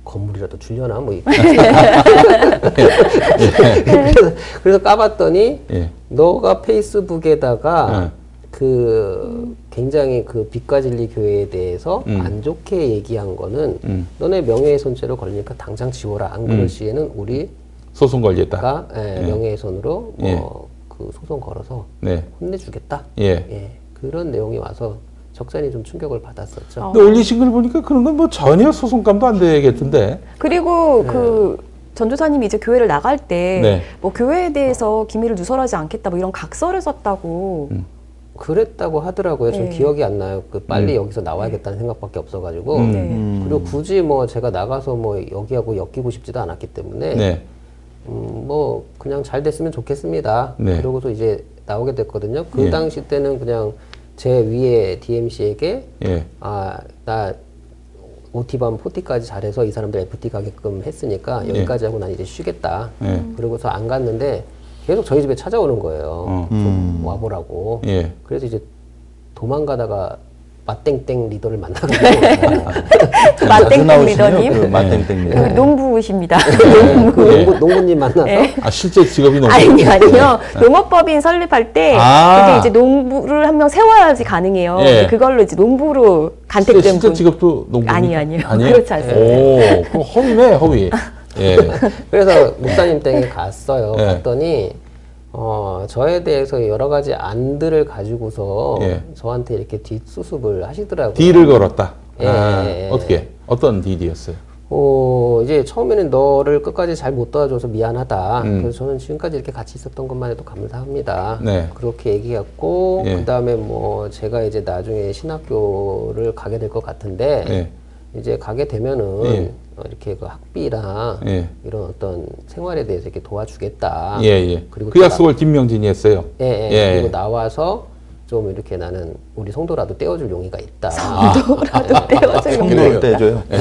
예. 건물이라도 줄려나 뭐 이- 그래서, 그래서 까봤더니 예. 너가 페이스북에다가 네. 그 굉장히 그 빛과 진리 교회에 대해서 음. 안 좋게 얘기한 거는 음. 너네 명예훼손죄로 걸리니까 당장 지워라. 안 그럴 시에는 우리가 소송 걸렸다. 예, 예. 명예훼손으로 예. 뭐그 소송 걸어서 네. 혼내주겠다. 예. 예, 그런 내용이 와서 적잖이 좀 충격을 받았었죠. 근데 올리신 글 보니까 그런 건 뭐 전혀 소송감도 안 되겠던데. 그리고 그 전도사님이 이제 교회를 나갈 때 네. 뭐 교회에 대해서 기밀을 누설하지 않겠다 뭐 이런 각서를 썼다고 음. 그랬다고 하더라고요. 전 네. 기억이 안 나요. 그 빨리 음. 여기서 나와야겠다는 생각밖에 없어가지고. 음. 네. 그리고 굳이 뭐 제가 나가서 뭐 여기하고 엮이고 싶지도 않았기 때문에 네. 음, 뭐 그냥 잘 됐으면 좋겠습니다. 네. 그러고서 이제 나오게 됐거든요. 그 예. 당시 때는 그냥 제 위에 DMC에게 예. 아나 OT밤 포티까지 잘해서 이 사람들 FT 가게끔 했으니까 여기까지 하고 난 이제 쉬겠다. 예. 그러고서 안 갔는데 계속 저희 집에 찾아오는 거예요. 어. 좀 와보라고. 예. 그래서 이제 도망가다가 맛땡땡 리더를 자주 마땡땡 나오시네요, 리더님. 그 마땡땡 리더. 그 농부이십니다. 그 농구, 농구님 만나서 네. 아 실제 직업이 너무 아니 아니요 농업법인 설립할 때 아. 그게 이제 농부를 한 명 세워야지 가능해요. 예. 그걸로 이제 농부로 실제, 간택된 실제 분. 직업도 농부 아니요, 아니요. 그렇지 않습니다. 오, 허위네 허위. 예. 그래서 목사님 댁에 갔어요. 예. 갔더니 어, 저에 대해서 여러 가지 안들을 가지고서 예. 저한테 이렇게 뒷수습을 하시더라고요. 딜을 걸었다. 예, 아, 예, 예. 어떻게? 어떤 딜이었어요? 어, 이제 처음에는 너를 끝까지 잘 못 도와줘서 미안하다. 음. 그래서 저는 지금까지 이렇게 같이 있었던 것만 해도 감사합니다. 네. 그렇게 얘기했고, 예. 그 다음에 뭐 제가 이제 나중에 신학교를 가게 될 것 같은데, 예. 이제 가게 되면은 이렇게 그 학비나 예. 이런 어떤 생활에 대해서 이렇게 도와주겠다. 예, 예. 그리고 그또 약속을 김명진이 했어요. 나, 예, 예. 예. 그리고 나와서 좀 이렇게 나는 우리 성도라도 떼어줄 용의가 있다. 농부라도 떼어줄 용. 성도를 떼줘요. 예.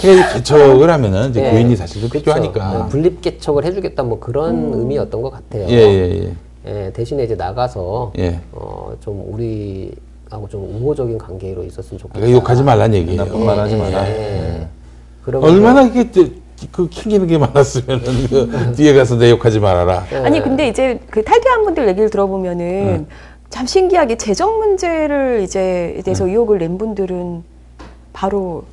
그러니까 개척을 하면은 이제 예. 교인이 사실 좀 그쵸. 필요하니까. 네, 분립 개척을 해주겠다 뭐 그런 의미였던 것 같아요. 예, 예, 예. 예, 대신에 이제 나가서 예. 어, 좀 우리 하고 좀 우호적인 관계로 있었으면 좋겠다. 욕하지 말란 얘기예요. 나쁜 말 하지 마라. 얼마나 이게 저- 그 캥기는 게 많았으면 그 뒤에 가서 내 욕하지 말아라. 아니 근데 이제 그 탈퇴한 분들 얘기를 들어보면은 참 신기하게 재정 문제를 이제 대해서 의혹을 낸 분들은 바로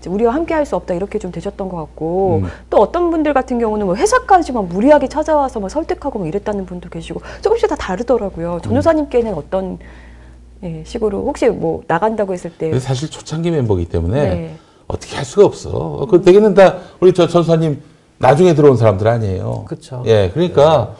이제 우리와 함께 할 수 없다 이렇게 좀 되셨던 것 같고 음. 또 어떤 분들 같은 경우는 뭐 회사까지 막 무리하게 찾아와서 막 설득하고 뭐 이랬다는 분도 계시고 조금씩 다 다르더라고요. 전도사님께는 어떤 예, 식으로 혹시 뭐 나간다고 했을 때 사실 초창기 멤버이기 때문에 네. 어떻게 할 수가 없어. 그 대개는 다 우리 저 전사님 나중에 들어온 사람들 아니에요. 그쵸. 예, 그러니까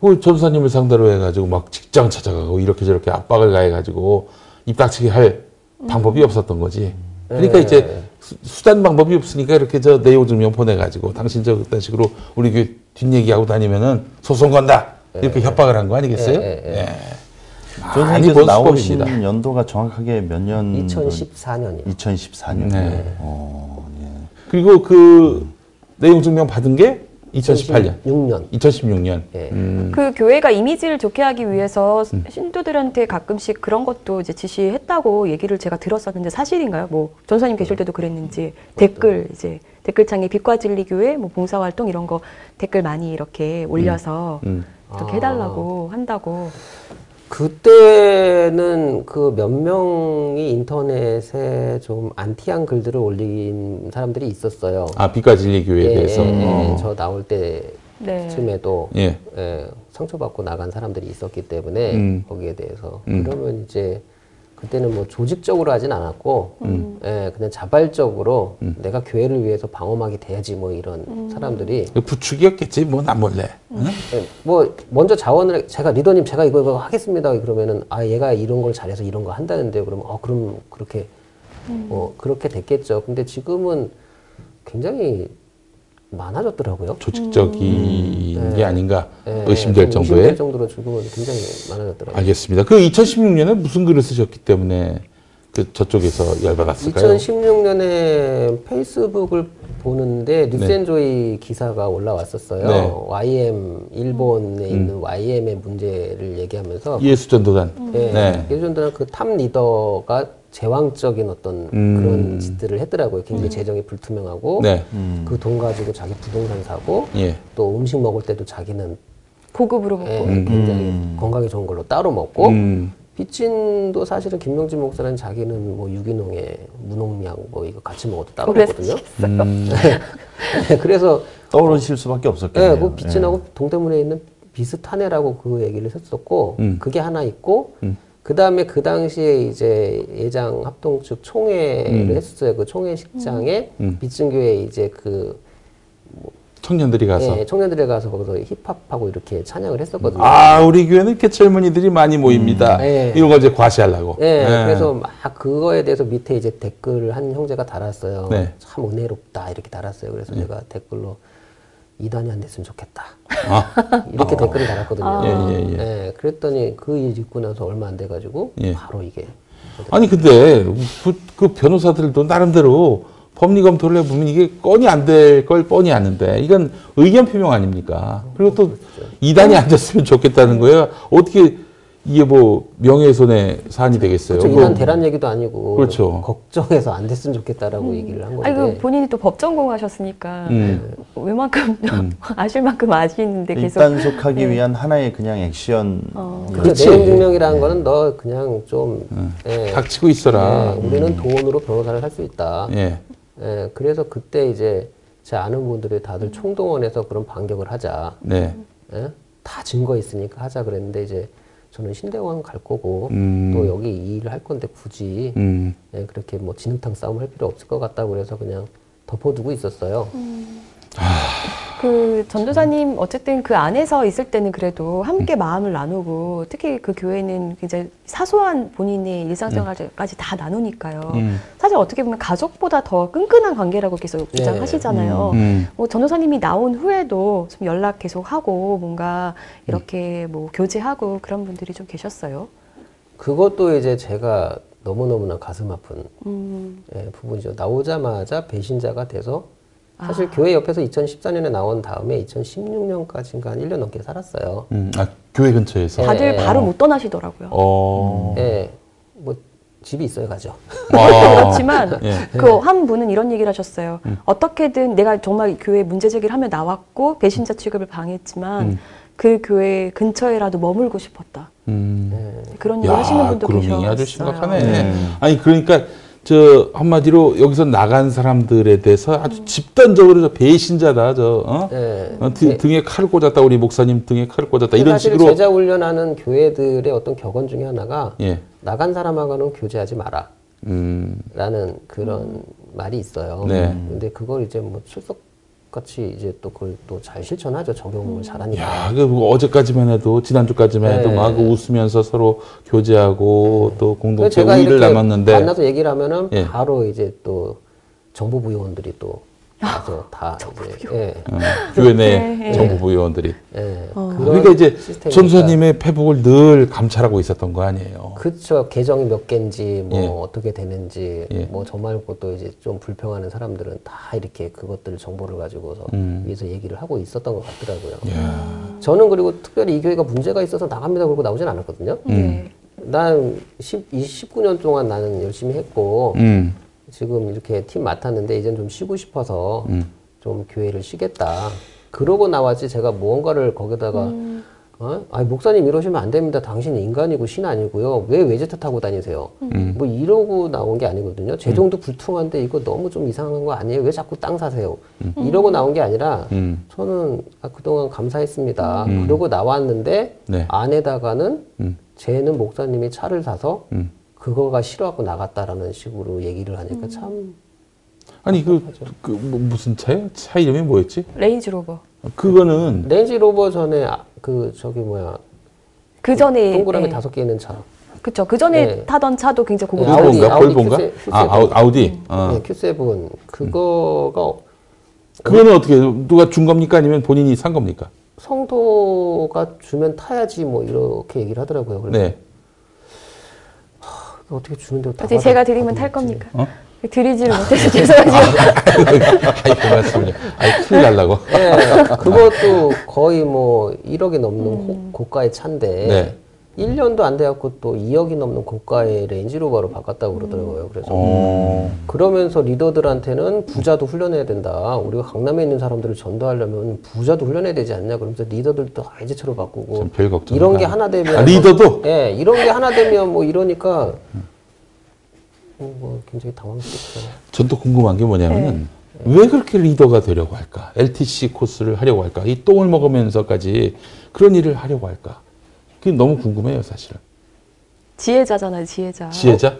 그 전사님을 상대로 해가지고 막 직장 찾아가고 이렇게 저렇게 압박을 가해가지고 입 닥치게 할 방법이 없었던 거지. 그러니까 예. 이제 수- 수단 방법이 없으니까 이렇게 저 내용 증명 보내가지고 당신 저 그딴 식으로 우리 그 뒷얘기하고 다니면은 소송 건다 이렇게 협박을 한 거 아니겠어요? 예, 예, 예. 예. 많이 나오신 수법입니다. 연도가 정확하게 몇 년? 2014년이요. 2014년. 네. 어, 예. 그리고 그 내용 증명 받은 게 2018년, 6년. 2016년. 예. 음, 그 교회가 이미지를 좋게 하기 위해서 신도들한테 가끔씩 그런 것도 이제 지시했다고 얘기를 제가 들었었는데 사실인가요? 뭐 전사님 계실 때도 그랬는지 댓글 이제 댓글창에 빛과 진리 교회 뭐 봉사 활동 이런 거 댓글 많이 이렇게 올려서 음. 이렇게 해달라고 한다고. 그때는 그 몇 명이 인터넷에 좀 안티한 글들을 올린 사람들이 있었어요. 아, 빛과 진리 교회에 예, 대해서. 예, 예. 어. 저 나올 네. 때쯤에도 예. 예, 상처받고 나간 사람들이 있었기 때문에 음. 거기에 대해서 음. 그러면 이제 그때는 뭐 조직적으로 하진 않았고, 예, 그냥 자발적으로 내가 교회를 위해서 방어막이 돼야지 뭐 이런 사람들이 그 부축이었겠지, 뭐, 나 몰래. 응? 예, 뭐 먼저 자원을 해- 제가 리더님 제가 이거 이거 하겠습니다. 그러면은 아 얘가 이런 걸 잘해서 이런 거 한다는데 그러면 어 그럼 그렇게 뭐 그렇게 됐겠죠. 근데 지금은 굉장히 많아졌더라고요. 조직적인 게 아닌가 예, 의심될 좀 정도의. 의심될 정도로 지금은 굉장히 많아졌더라고요. 알겠습니다. 그 2016년에 무슨 글을 쓰셨기 때문에 그 저쪽에서 열받았을까요? 2016년에 페이스북을 보는데 뉴스앤조이 기사가 올라왔었어요. 네. YM 일본에 있는 YM의 문제를 얘기하면서 예수 전도단. 예, 네. 예전에는 그탑 리더가 제왕적인 어떤 음. 그런 짓들을 했더라고요. 굉장히 재정이 불투명하고 네. 그돈 가지고 자기 부동산 사고 예. 또 음식 먹을 때도 자기는 고급으로 먹고. 예, 굉장히 건강에 좋은 걸로 따로 먹고 음. 빚진도 사실은 김명진 목사는 자기는 뭐 유기농에 무농약 뭐 이거 같이 먹어도 따로 먹거든요. 음. 그래서 떠오르실 수밖에 예, 없었겠네요. 그 빚진하고 동대문에 있는 비슷하네라고 그 얘기를 했었고 음. 그게 하나 있고 음. 그 다음에 그 당시에 이제 예장 합동 측 총회를 음. 했었어요. 그 총회 식장에 음. 빚진교회 이제 그 청년들이 가서. 예, 청년들에 가서 거기서 힙합하고 이렇게 찬양을 했었거든요. 아, 우리 교회는 이렇게 젊은이들이 많이 모입니다. 네. 이런 걸 이제 과시하려고. 예, 예. 그래서 막 그거에 대해서 밑에 이제 댓글을 한 형제가 달았어요. 네. 참 은혜롭다 이렇게 달았어요. 그래서 제가 댓글로 이단이 안 됐으면 좋겠다. 아. 이렇게 댓글을 달았거든요. 예, 예, 예. 예, 그랬더니 그 일 있고 나서 얼마 안 돼가지고 예. 바로 이게 아니 근데 그, 그 변호사들도 나름대로 법리 검토를 해보면 이게 건이 안 될 걸 뻔히 아는데 이건 의견 표명 아닙니까? 그리고 또 이단이 안 됐으면 좋겠다는 거예요. 어떻게 이게 뭐 명예훼손의 사안이 되겠어요? 그렇죠. 그거- 이단 대란 얘기도 아니고 그렇죠. 걱정해서 안 됐으면 좋겠다라고 얘기를 한 건데 아니, 그 본인이 또 법 전공하셨으니까 음. 웬만큼 아실 만큼 아시는데 계속 일단속하기 위한 하나의 그냥 액션. 어. 그 그렇지. 내용 증명이라는 거는 너 그냥 좀 예, 닥치고 있어라. 예, 우리는 돈으로 변호사를 할 수 있다. 예. 예, 그래서 그때 이제 제 아는 분들이 다들 총동원해서 그런 반격을 하자. 네. 예? 다 증거 있으니까 하자 그랬는데 이제 저는 신대원 갈 거고 음. 또 여기 이 일을 할 건데 굳이 음. 예, 그렇게 뭐 진흙탕 싸움 할 필요 없을 것 같다고 그래서 그냥 덮어두고 있었어요. 그 전도사님 어쨌든 그 안에서 있을 때는 그래도 함께 마음을 나누고 특히 그 교회는 굉장히 사소한 본인의 일상생활까지 다 나누니까요. 음. 사실 어떻게 보면 가족보다 더 끈끈한 관계라고 계속 주장하시잖아요. 음. 뭐 전도사님이 나온 후에도 좀 연락 계속 하고 뭔가 이렇게 뭐 교제하고 그런 분들이 좀 계셨어요. 그것도 이제 제가 너무너무나 가슴 아픈 음. 예, 부분이죠. 나오자마자 배신자가 돼서 사실 아. 교회 옆에서 2014년에 나온 다음에 2016년까지인가 한 1년 넘게 살았어요. 음. 아, 교회 근처에서. 다들 예. 바로 못 떠나시더라고요. 어. 예, 뭐 집이 있어요, 가죠. 아. 그렇지만 예. 그한 분은 이런 얘기를 하셨어요. 어떻게든 내가 정말 교회 문제 제기를 하며 나왔고 배신자 취급을 방했지만 음. 그 교회 근처에라도 머물고 싶었다. 음. 그런 얘기 하시는 분도 계셨어요. 아주 심각하네. 아니 그러니까 저 한마디로 여기서 나간 사람들에 대해서 아주 집단적으로 저 배신자다 저 어? 예. 어, 등, 등에 칼을 꽂았다 우리 목사님 등에 칼을 꽂았다 이런 식으로 제자 훈련하는 교회들의 어떤 격언 중에 하나가 예. 나간 사람하고는 교제하지 마라. 음. 라는 그런 말이 있어요. 네. 근데 그걸 이제 뭐 출석 같이 이제 또 그걸 또 잘 실천하죠. 적용을 잘하니까. 야, 그 어제까지만 해도 지난주까지만 해도 네. 막 웃으면서 서로 교제하고 또 그래서 공동체 우위를 남았는데 만나서 얘기를 하면은 예. 바로 이제 또 정보부 요원들이 또 와서 다 이제 예. 어, 교회 내 네. 정부부 의원들이 예. 어. 그런 그러니까 이제. 전도사님의 페북을 늘 감찰하고 있었던 거 아니에요. 그쵸 계정이 몇 개인지 뭐 예. 어떻게 되는지 예. 뭐저 말고 또 이제 좀 불평하는 사람들은 다 이렇게 그것들 정보를 가지고서 음. 위에서 얘기를 하고 있었던 것 같더라고요. 야. 저는 그리고 특별히 이 교회가 문제가 있어서 나갑니다 그러고 나오진 않았거든요. 네. 난 10, 29년 동안 나는 열심히 했고 음. 지금 이렇게 팀 맡았는데 이젠 좀 쉬고 싶어서 음. 좀 교회를 쉬겠다. 그러고 나왔지 제가 무언가를 거기다가 어? 아니 목사님 이러시면 안 됩니다. 당신 인간이고 신 아니고요. 왜 외제차 타고 다니세요? 음. 뭐 이러고 나온 게 아니거든요. 재정도 불퉁한데 이거 너무 좀 이상한 거 아니에요? 왜 자꾸 땅 사세요? 이러고 나온 게 아니라 음. 저는 아, 그동안 감사했습니다. 그러고 나왔는데 네. 안에다가는 음. 쟤는 목사님이 차를 사서 음. 그거가 싫어하고 나갔다라는 식으로 얘기를 하니까 참 아니 그, 그 뭐, 무슨 차요? 차 이름이 뭐였지? 레인지로버. 그거는 레인지 로버 전에 아, 그 저기 뭐야 그 전에 동그라미 네. 다섯 개 있는 차 그쵸. 그 전에 네. 타던 차도 굉장히 네, 고급스러웠어요. 아우디? 아우디 볼본가? Q7. 아 아우, 아우디. 어. 네, Q7 그거가 그거는 어떻게 누가 준 겁니까 아니면 본인이 산 겁니까? 성도가 주면 타야지 뭐 이렇게 얘기를 하더라고요. 그래서 네. 어떻게 주는데 다 어떻게 제가 드리면 탈. 겁니까? 어? 드리지를 못해서 죄송하지만. 아이 그 말씀을요. 아이 큰일 날라고. 네, 그것도 거의 뭐 1억이 넘는 호- 고가의 차인데 네. 1년도 안 돼갖고 또 2억이 넘는 고가의 레인지로버로 바꿨다고 그러더라고요. 그래서 어. 그러면서 리더들한테는 부자도 훈련해야 된다. 우리가 강남에 있는 사람들을 전도하려면 부자도 훈련해야 되지 않냐. 그러면서 리더들도 바꾸고 참별 걱정. 이런 게 하나 되면 아, 리더도 예, 이런 게 하나 되면 뭐 이러니까 어, 뭐 굉장히 당황스럽죠. 전또 궁금한 게 뭐냐면은 네. 왜 그렇게 리더가 되려고 할까? LTC 코스를 하려고 할까? 이 똥을 먹으면서까지 그런 일을 하려고 할까? 그게 너무 궁금해요, 사실은. 지혜자잖아요, 지혜자. 지혜자?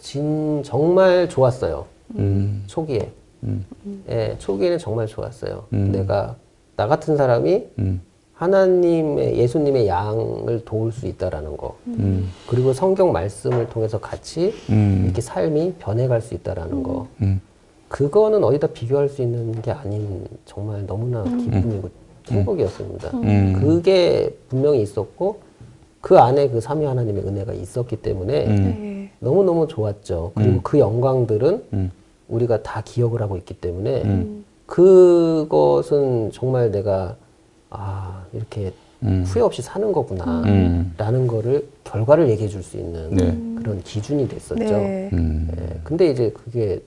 진 정말 좋았어요. 음. 초기에. 음. 예, 초기에는 정말 좋았어요. 음. 내가 나 같은 사람이 음. 하나님의 예수님의 양을 도울 수 있다라는 거. 음. 그리고 성경 말씀을 통해서 같이 음. 이렇게 삶이 변해갈 수 있다라는 거. 음. 그거는 어디다 비교할 수 있는 게 아닌 정말 너무나 기쁨이고 행복이었습니다. 음. 그게 분명히 있었고 그 안에 그 삼위 하나님의 은혜가 있었기 때문에 음. 네. 너무너무 좋았죠. 그리고 음. 그 영광들은 음. 우리가 다 기억을 하고 있기 때문에 음. 그것은 정말 내가 아 이렇게 음. 후회 없이 사는 거구나 음. 라는 거를 결과를 얘기해 줄 수 있는 네. 그런 기준이 됐었죠. 네. 음. 예, 근데 이제 그게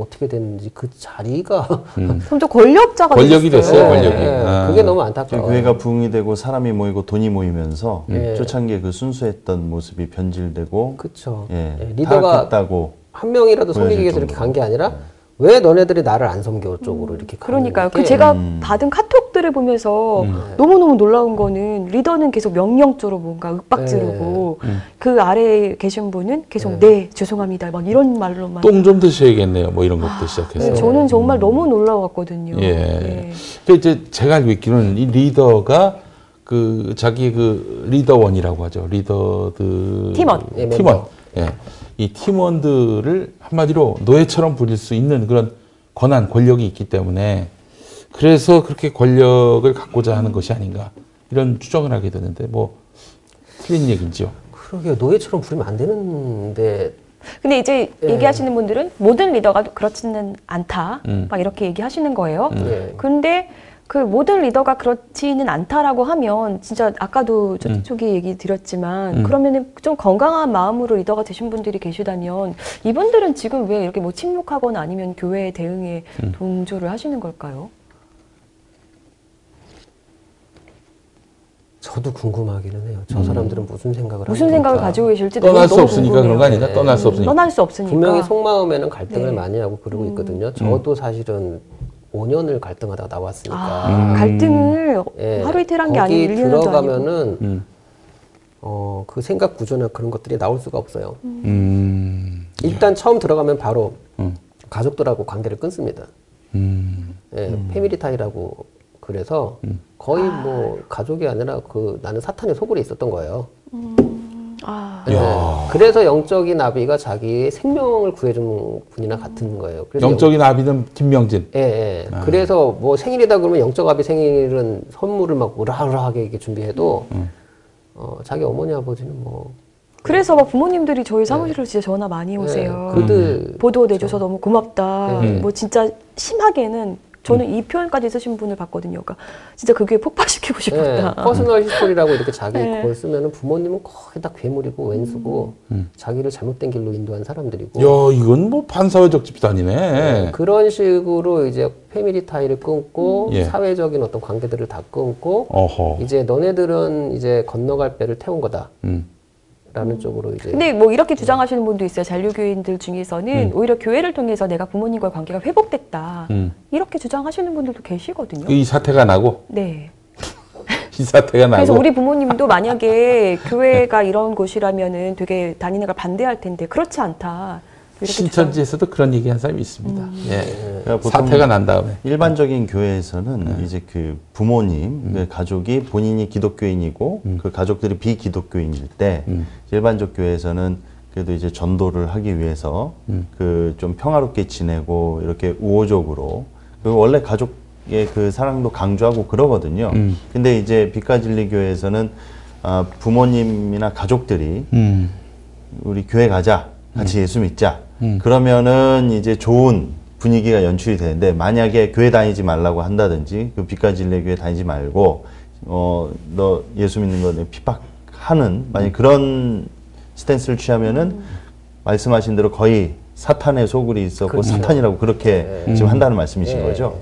어떻게 됐는지 그 자리가 음. 점점 권력자가 권력이 되셨어요. 됐어요, 권력이. 예, 아. 그게 너무 그 안타까워요. 교회가 부흥이 되고 사람이 모이고 돈이 모이면서 예. 초창기에 그 순수했던 모습이 변질되고 그쵸. 예, 예, 리더가 타락했다고 한 명이라도 섬기기 위해서 이렇게 간 게. 아니라 왜 너네들이 나를 안 섬겨 쪽으로 이렇게 가는 그러니까요. 그게 제가 음. 받은 카톡들을 보면서 음. 너무너무 놀라운 거는 리더는 계속 명령조로 뭔가 윽박 지르고 음. 그 아래에 계신 분은 계속 네. 네, 죄송합니다. 막 이런 말로만. 똥 좀 드셔야겠네요. 뭐 이런 것도 시작해서. 네, 저는 정말 너무 놀라웠거든요. 예. 네. 그 이제 제가 알고 있기로는 이 리더가 그 자기 그 리더원이라고 하죠. 리더들 팀원. 예, 팀원. 멤버. 예. 이 팀원들을 한마디로 노예처럼 부릴 수 있는 그런 권한, 권력이 있기 때문에 그래서 그렇게 권력을 갖고자 하는 것이 아닌가 이런 추정을 하게 되는데 뭐 틀린 얘기죠. 그러게 노예처럼 부리면 안 되는데 근데 이제 예. 얘기하시는 분들은 모든 리더가 그렇지는 않다. 음. 막 이렇게 얘기하시는 거예요. 예. 근데 그 모든 리더가 그렇지는 않다라고 하면 진짜 아까도 저 음. 초기 얘기 드렸지만 음. 그러면은 좀 건강한 마음으로 리더가 되신 분들이 계시다면 이분들은 지금 왜 이렇게 뭐 침묵하거나 아니면 교회 대응에 음. 동조를 하시는 걸까요? 저도 궁금하기는 해요. 음. 저 사람들은 무슨 생각을 무슨 생각을 걸까? 가지고 계실지 떠날 너무, 수 없으니까 궁금해요. 그런 거 아닌가? 네. 떠날 수 없으니까. 떠날 수 없으니까. 분명히 속마음에는 갈등을 네. 많이 하고 그러고 있거든요. 저도 사실은 5년을 갈등하다가 나왔으니까 아, 음. 갈등을 예, 하루 이틀 한 게 아니고 1년도 아니고. 들어가면은 음. 어, 그 생각 구조나 그런 것들이 나올 수가 없어요. 음. 일단 처음 들어가면 바로 음. 가족들하고 관계를 끊습니다. 음. 예, 패밀리 타이라고 그래서 거의 뭐 가족이 아니라 그 나는 사탄의 소굴에 있었던 거예요. 아, 예, 그래서 영적인 아비가 자기의 생명을 구해준 분이나 같은 거예요. 그래서 영적인 아비는 김명진. 예, 예. 그래서 뭐 생일이다 그러면 영적 아비 생일은 선물을 막 으리으리하게 이렇게 준비해도 어, 자기 어머니 아버지는 뭐 그래서 막 부모님들이 저희 사무실로 진짜 전화 많이 오세요. 예, 그들 보도 내줘서 너무 고맙다. 음. 뭐 진짜 심하게는 저는 이 표현까지 쓰신 분을 봤거든요. 그러니까 진짜 그게 폭발시키고 예, 싶었다. personal history라고 이렇게 자기 네. 그걸 쓰면은 부모님은 거의 다 괴물이고 왼수고 자기를 잘못된 길로 인도한 사람들이고 야, 이건 뭐 반사회적 집단이네. 네, 그런 식으로 이제 패밀리 타이를 끊고 예. 사회적인 어떤 관계들을 다 끊고 어허. 이제 너네들은 이제 건너갈 배를 태운 거다라는 음. 쪽으로 이제 근데 뭐 이렇게 주장하시는 분도 있어요. 잔류교인들 중에서는 오히려 교회를 통해서 내가 부모님과의 관계가 회복됐다. 음. 이렇게 주장하시는 분들도 계시거든요. 이 사태가 나고 네. 이 사태가 나고. 그래서 우리 부모님도 만약에 교회가 이런 곳이라면은 되게 다니는 걸 반대할 텐데 그렇지 않다. 신천지에서도 그런 얘기 한 사람이 있습니다. 음. 예. 그러니까 사태가 난 다음에. 일반적인 교회에서는 이제 그 부모님, 그 가족이 본인이 기독교인이고 그 가족들이 비기독교인일 때 일반적 교회에서는 그래도 이제 전도를 하기 위해서 그 좀 평화롭게 지내고 이렇게 우호적으로 그 원래 가족의 그 사랑도 강조하고 그러거든요. 음. 근데 이제 빛가진리 교회에서는 아, 부모님이나 가족들이 음. 우리 교회 가자. 같이 예수 믿자. 그러면은 이제 좋은 분위기가 연출이 되는데 만약에 교회 다니지 말라고 한다든지 그 빛가진례 교회 다니지 말고 어 너 예수 믿는 거 핍박하는 만약 그런 스탠스를 취하면은 말씀하신 대로 거의 사탄의 소굴이 있었고 사탄이라고 그렇게 지금 한다는 말씀이신 예. 거죠.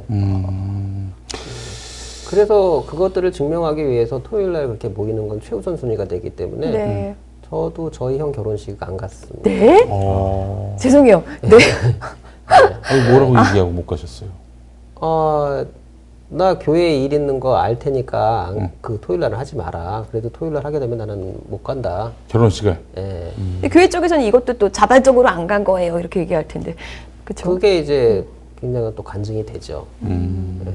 그래서 그것들을 증명하기 위해서 토요일 날 그렇게 모이는 건 최우선 순위가 되기 때문에 네. 저도 저희 형 결혼식 안 갔습니다. 네? 어. 죄송해요. 네. 아니, 뭐라고 얘기하고 못 가셨어요? 어, 나 교회에 일 있는 거 알 테니까 안- 그 토요일 날은 하지 마라. 그래도 토요일 날 하게 되면 나는 못 간다. 결혼식을. 예. 근데 교회 쪽에서는 이것도 또 자발적으로 안 간 거예요. 이렇게 얘기할 텐데. 그렇죠. 그게 이제 굉장히 또 간증이 되죠. 음. 예.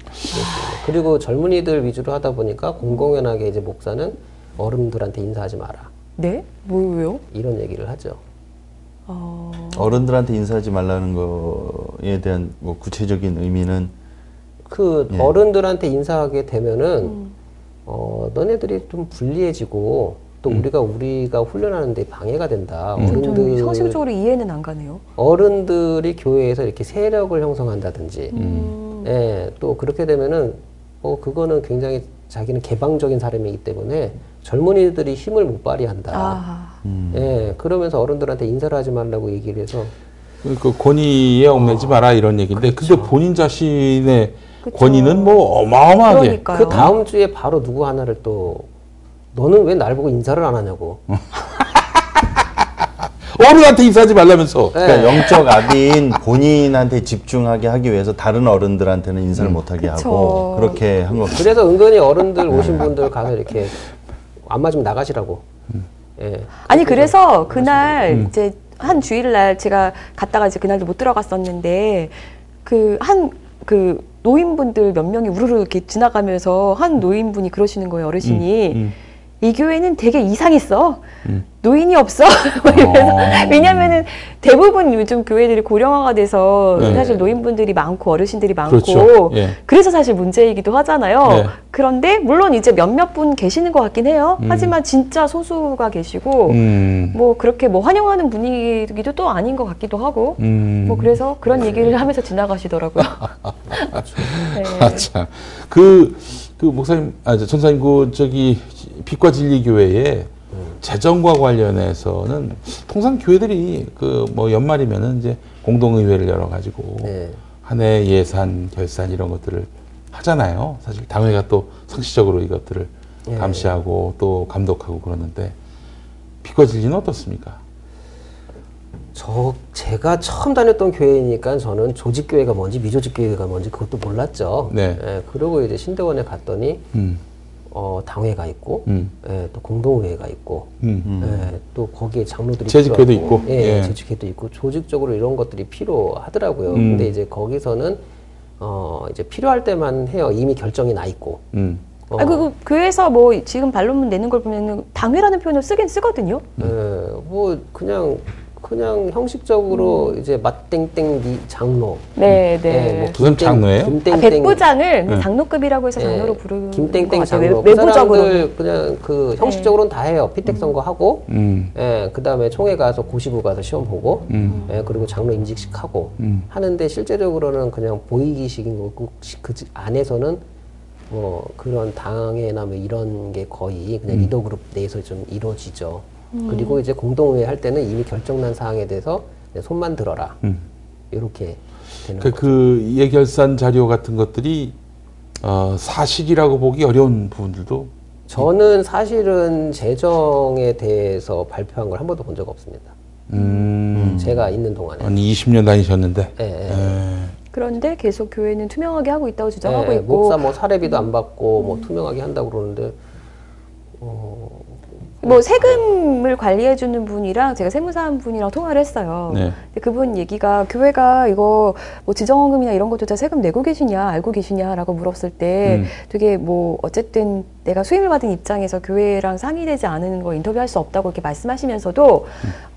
그렇습니다. 그리고 젊은이들 위주로 하다 보니까 공공연하게 이제 목사는 어른들한테 인사하지 마라. 네? 뭐예요? 이런 얘기를 하죠. 어... 어른들한테 인사하지 말라는 거에 대한 뭐 구체적인 의미는 그 예. 어른들한테 인사하게 되면은 어 너네들이 좀 불리해지고 또 우리가 우리가 훈련하는데 방해가 된다. 좀 어른들 상식적으로 이해는 안 가네요. 어른들이 교회에서 이렇게 세력을 형성한다든지, 음. 예, 또 그렇게 되면은 어 그거는 굉장히 자기는 개방적인 사람이기 때문에 젊은이들이 힘을 못 발휘한다. 아, 예, 그러면서 어른들한테 인사를 하지 말라고 얘기를 해서 그 권위에 얽매지 마라 이런 얘기인데 근데 본인 자신의 그쵸. 권위는 뭐 어마어마하게 그러니까요. 그 다음 주에 바로 누구 하나를 또 너는 왜 날 보고 인사를 안 하냐고. 어른한테 인사하지 말라면서 네. 그러니까 영적 아비인 본인한테 집중하게 하기 위해서 다른 어른들한테는 인사를 못하게 그쵸. 하고 그렇게 한 거. 그래서 은근히 어른들 오신 분들 가서 이렇게 안 맞으면 나가시라고. 예. 아니 그래서 그날 음. 이제 한 주일날 제가 갔다가 이제 그날도 못 들어갔었는데 그 한그 노인분들 몇 명이 우르르 이렇게 지나가면서 한 노인분이 그러시는 거예요 어르신이 음. 이 교회는 되게 이상했어 음. 노인이 없어 막 이러면서 어. 왜냐면은 대부분 요즘 교회들이 고령화가 돼서 네. 사실 노인분들이 많고 어르신들이 많고 그렇죠. 예. 그래서 사실 문제이기도 하잖아요. 네. 그런데 물론 이제 몇몇 분 계시는 것 같긴 해요. 음. 하지만 진짜 소수가 계시고 음. 뭐 그렇게 뭐 환영하는 분위기도 또 아닌 것 같기도 하고 음. 뭐 그래서 그런 얘기를 하면서 지나가시더라고요. 네. 아, 참. 그, 그 목사님, 아, 저 전사님, 그, 저기, 빛과 진리 교회에 재정과 관련해서는 통상 교회들이 그 뭐 연말이면은 이제 공동의회를 열어가지고 네. 한해 예산, 결산 이런 것들을 하잖아요. 사실 당회가 또 상시적으로 이것들을 예. 감시하고 또 감독하고 그러는데 빛과 진리는 어떻습니까? 저 제가 처음 다녔던 교회니까 저는 조직 교회가 뭔지 미조직 교회가 뭔지 그것도 몰랐죠. 네. 예, 그리고 이제 신대원에 갔더니 음, 어, 당회가 있고, 음, 예, 또 공동회가 있고, 음. 예, 또 거기에 장로들이 재직회도 있고, 예, 예. 재직회도 있고 조직적으로 이런 것들이 필요하더라고요. 음. 근데 이제 거기서는 어, 이제 필요할 때만 해요. 이미 결정이 나 있고. 음. 어, 아, 그 교회에서 뭐 지금 반론문 내는 걸 보면은 당회라는 표현을 쓰긴 쓰거든요. 예, 뭐 그냥 그냥 형식적으로 이제 맛땡땡 니 장로. 네, 예, 네. 뭐 그건 김땡- 장로예요? 김땡땡 아, 백부장을 네. 장로급이라고 해서 예, 장로로 부르는 것 김땡땡 같아요. 장로. 외- 그 외부적으로. 사람들 그냥 그 형식적으로는 다 해요. 피택 선거 하고, 음. 예, 그 다음에 총회 가서 고시부 가서 시험 보고, 음. 예, 그리고 장로 임직식 하고 음. 하는데 실제적으로는 그냥 보이기식인 거고 그 지- 안에서는 뭐 그런 당회나 뭐 이런 게 거의 그냥 음. 리더 그룹 내에서 좀 이루어지죠. 그리고 이제 공동회 할 때는 이미 결정난 사항에 대해서 손만 들어라. 음. 이렇게 되는 그, 거죠. 그 예결산 자료 같은 것들이 어, 사실이라고 보기 어려운 부분들도 저는 사실은 재정에 대해서 발표한 걸 한 번도 본 적 없습니다. 음, 제가 있는 동안에. 한 20년 다니셨는데 예, 예. 에, 그런데 계속 교회는 투명하게 하고 있다고 주장하고 예, 있고 목사 뭐 사례비도 안 받고 뭐 투명하게 한다고 그러는데 뭐 세금을 관리해 주는 분이랑 제가 세무사한 분이랑 통화를 했어요. 네. 근데 그분 얘기가 교회가 이거 뭐 지정원금이나 이런 것도 다 세금 내고 계시냐 알고 계시냐라고 물었을 때 음. 되게 뭐 어쨌든 내가 수임을 받은 입장에서 교회랑 상의되지 않은 거 인터뷰할 수 없다고 이렇게 말씀하시면서도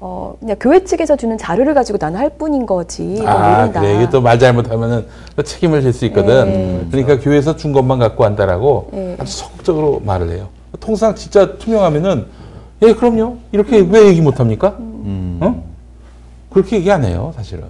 어 그냥 교회 측에서 주는 자료를 가지고 나는 할 뿐인 거지 뭐 아. 그래. 이게 또 말 잘못하면은 또 책임을 질 수 있거든. 네. 그러니까 교회에서 준 것만 갖고 한다라고 네. 아주 적극적으로 말을 해요. 통상 진짜 투명하면은 예, 그럼요. 이렇게 왜 얘기 못 합니까? 음. 어? 그렇게 얘기 안 해요, 사실은.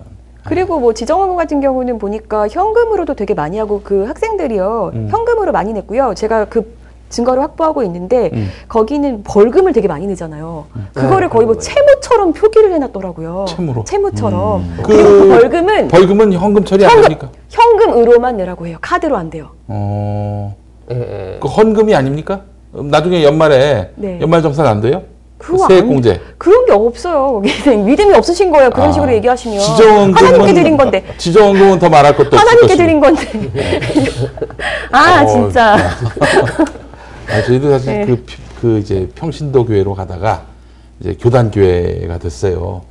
그리고 뭐 지정원금 같은 경우는 보니까 현금으로도 되게 많이 하고 그 학생들이요 음. 현금으로 많이 냈고요. 제가 그 증거를 확보하고 있는데 음. 거기는 벌금을 되게 많이 내잖아요. 그거를 네, 거의 뭐. 채무처럼 표기를 해놨더라고요. 채무로? 채무처럼. 음. 그리고 그 벌금은 벌금은 현금 처리 안 현금, 합니까? 현금으로만 내라고 해요. 카드로 안 돼요. 어, 예, 예. 그 헌금이 아닙니까? 음, 나중에 연말에 네. 연말정산 안 돼요? 그거 세액 안- 공제. 그런 게 없어요. 믿음이 없으신 거예요. 그런 아, 식으로 얘기하시면 지정원금은 하나님께 드린 건데. 지정원금은 더 말할 것도 하나님께. 드린 건데. 아 어, 진짜. 아, 저희도 사실 네. 그, 피- 그 이제 평신도 교회로 가다가 이제 교단 교회가 됐어요.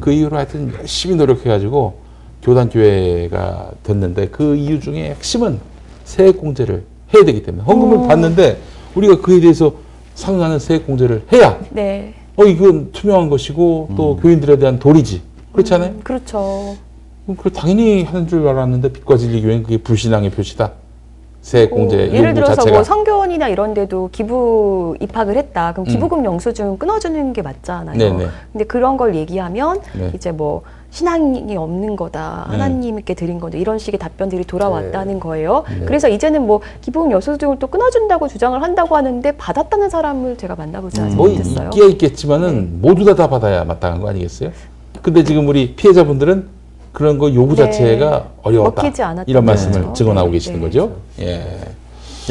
그 이후로 하여튼 열심히 노력해가지고 교단 교회가 됐는데 그 이유 중에 핵심은 세액 공제를 해야 되기 때문에 헌금을 받는데 우리가 그에 대해서 상응하는 세액 공제를 해야 네. 어 이건 투명한 것이고 또 교인들에 대한 도리지 그렇지 않아요? 음, 그렇죠. 그럼 그걸 당연히 하는 줄 알았는데 빛과 진리 교회는 그게 불신앙의 표시다. 세액 공제 뭐 요구 예를 들어서 자체가 뭐 성교원이나 이런 데도 기부 입학을 했다. 그럼 음. 기부금 영수증 끊어주는 게 맞잖아요. 네네. 근데 그런 걸 얘기하면 네. 이제 뭐 신앙이 없는 거다. 네. 하나님께 드린 건데 이런 식의 답변들이 돌아왔다는 거예요. 네. 그래서 이제는 뭐 기부금 영수증을 또 끊어준다고 주장을 한다고 하는데 받았다는 사람을 제가 만나보지 뭐 못했어요. 있기야 있겠지만은 모두 다 다 받아야 마땅한 거 아니겠어요? 근데 지금 우리 피해자분들은 그런 거 요구 네. 자체가 어려웠다. 이런 말씀을. 증언하고 네. 계시는 네. 거죠. 예.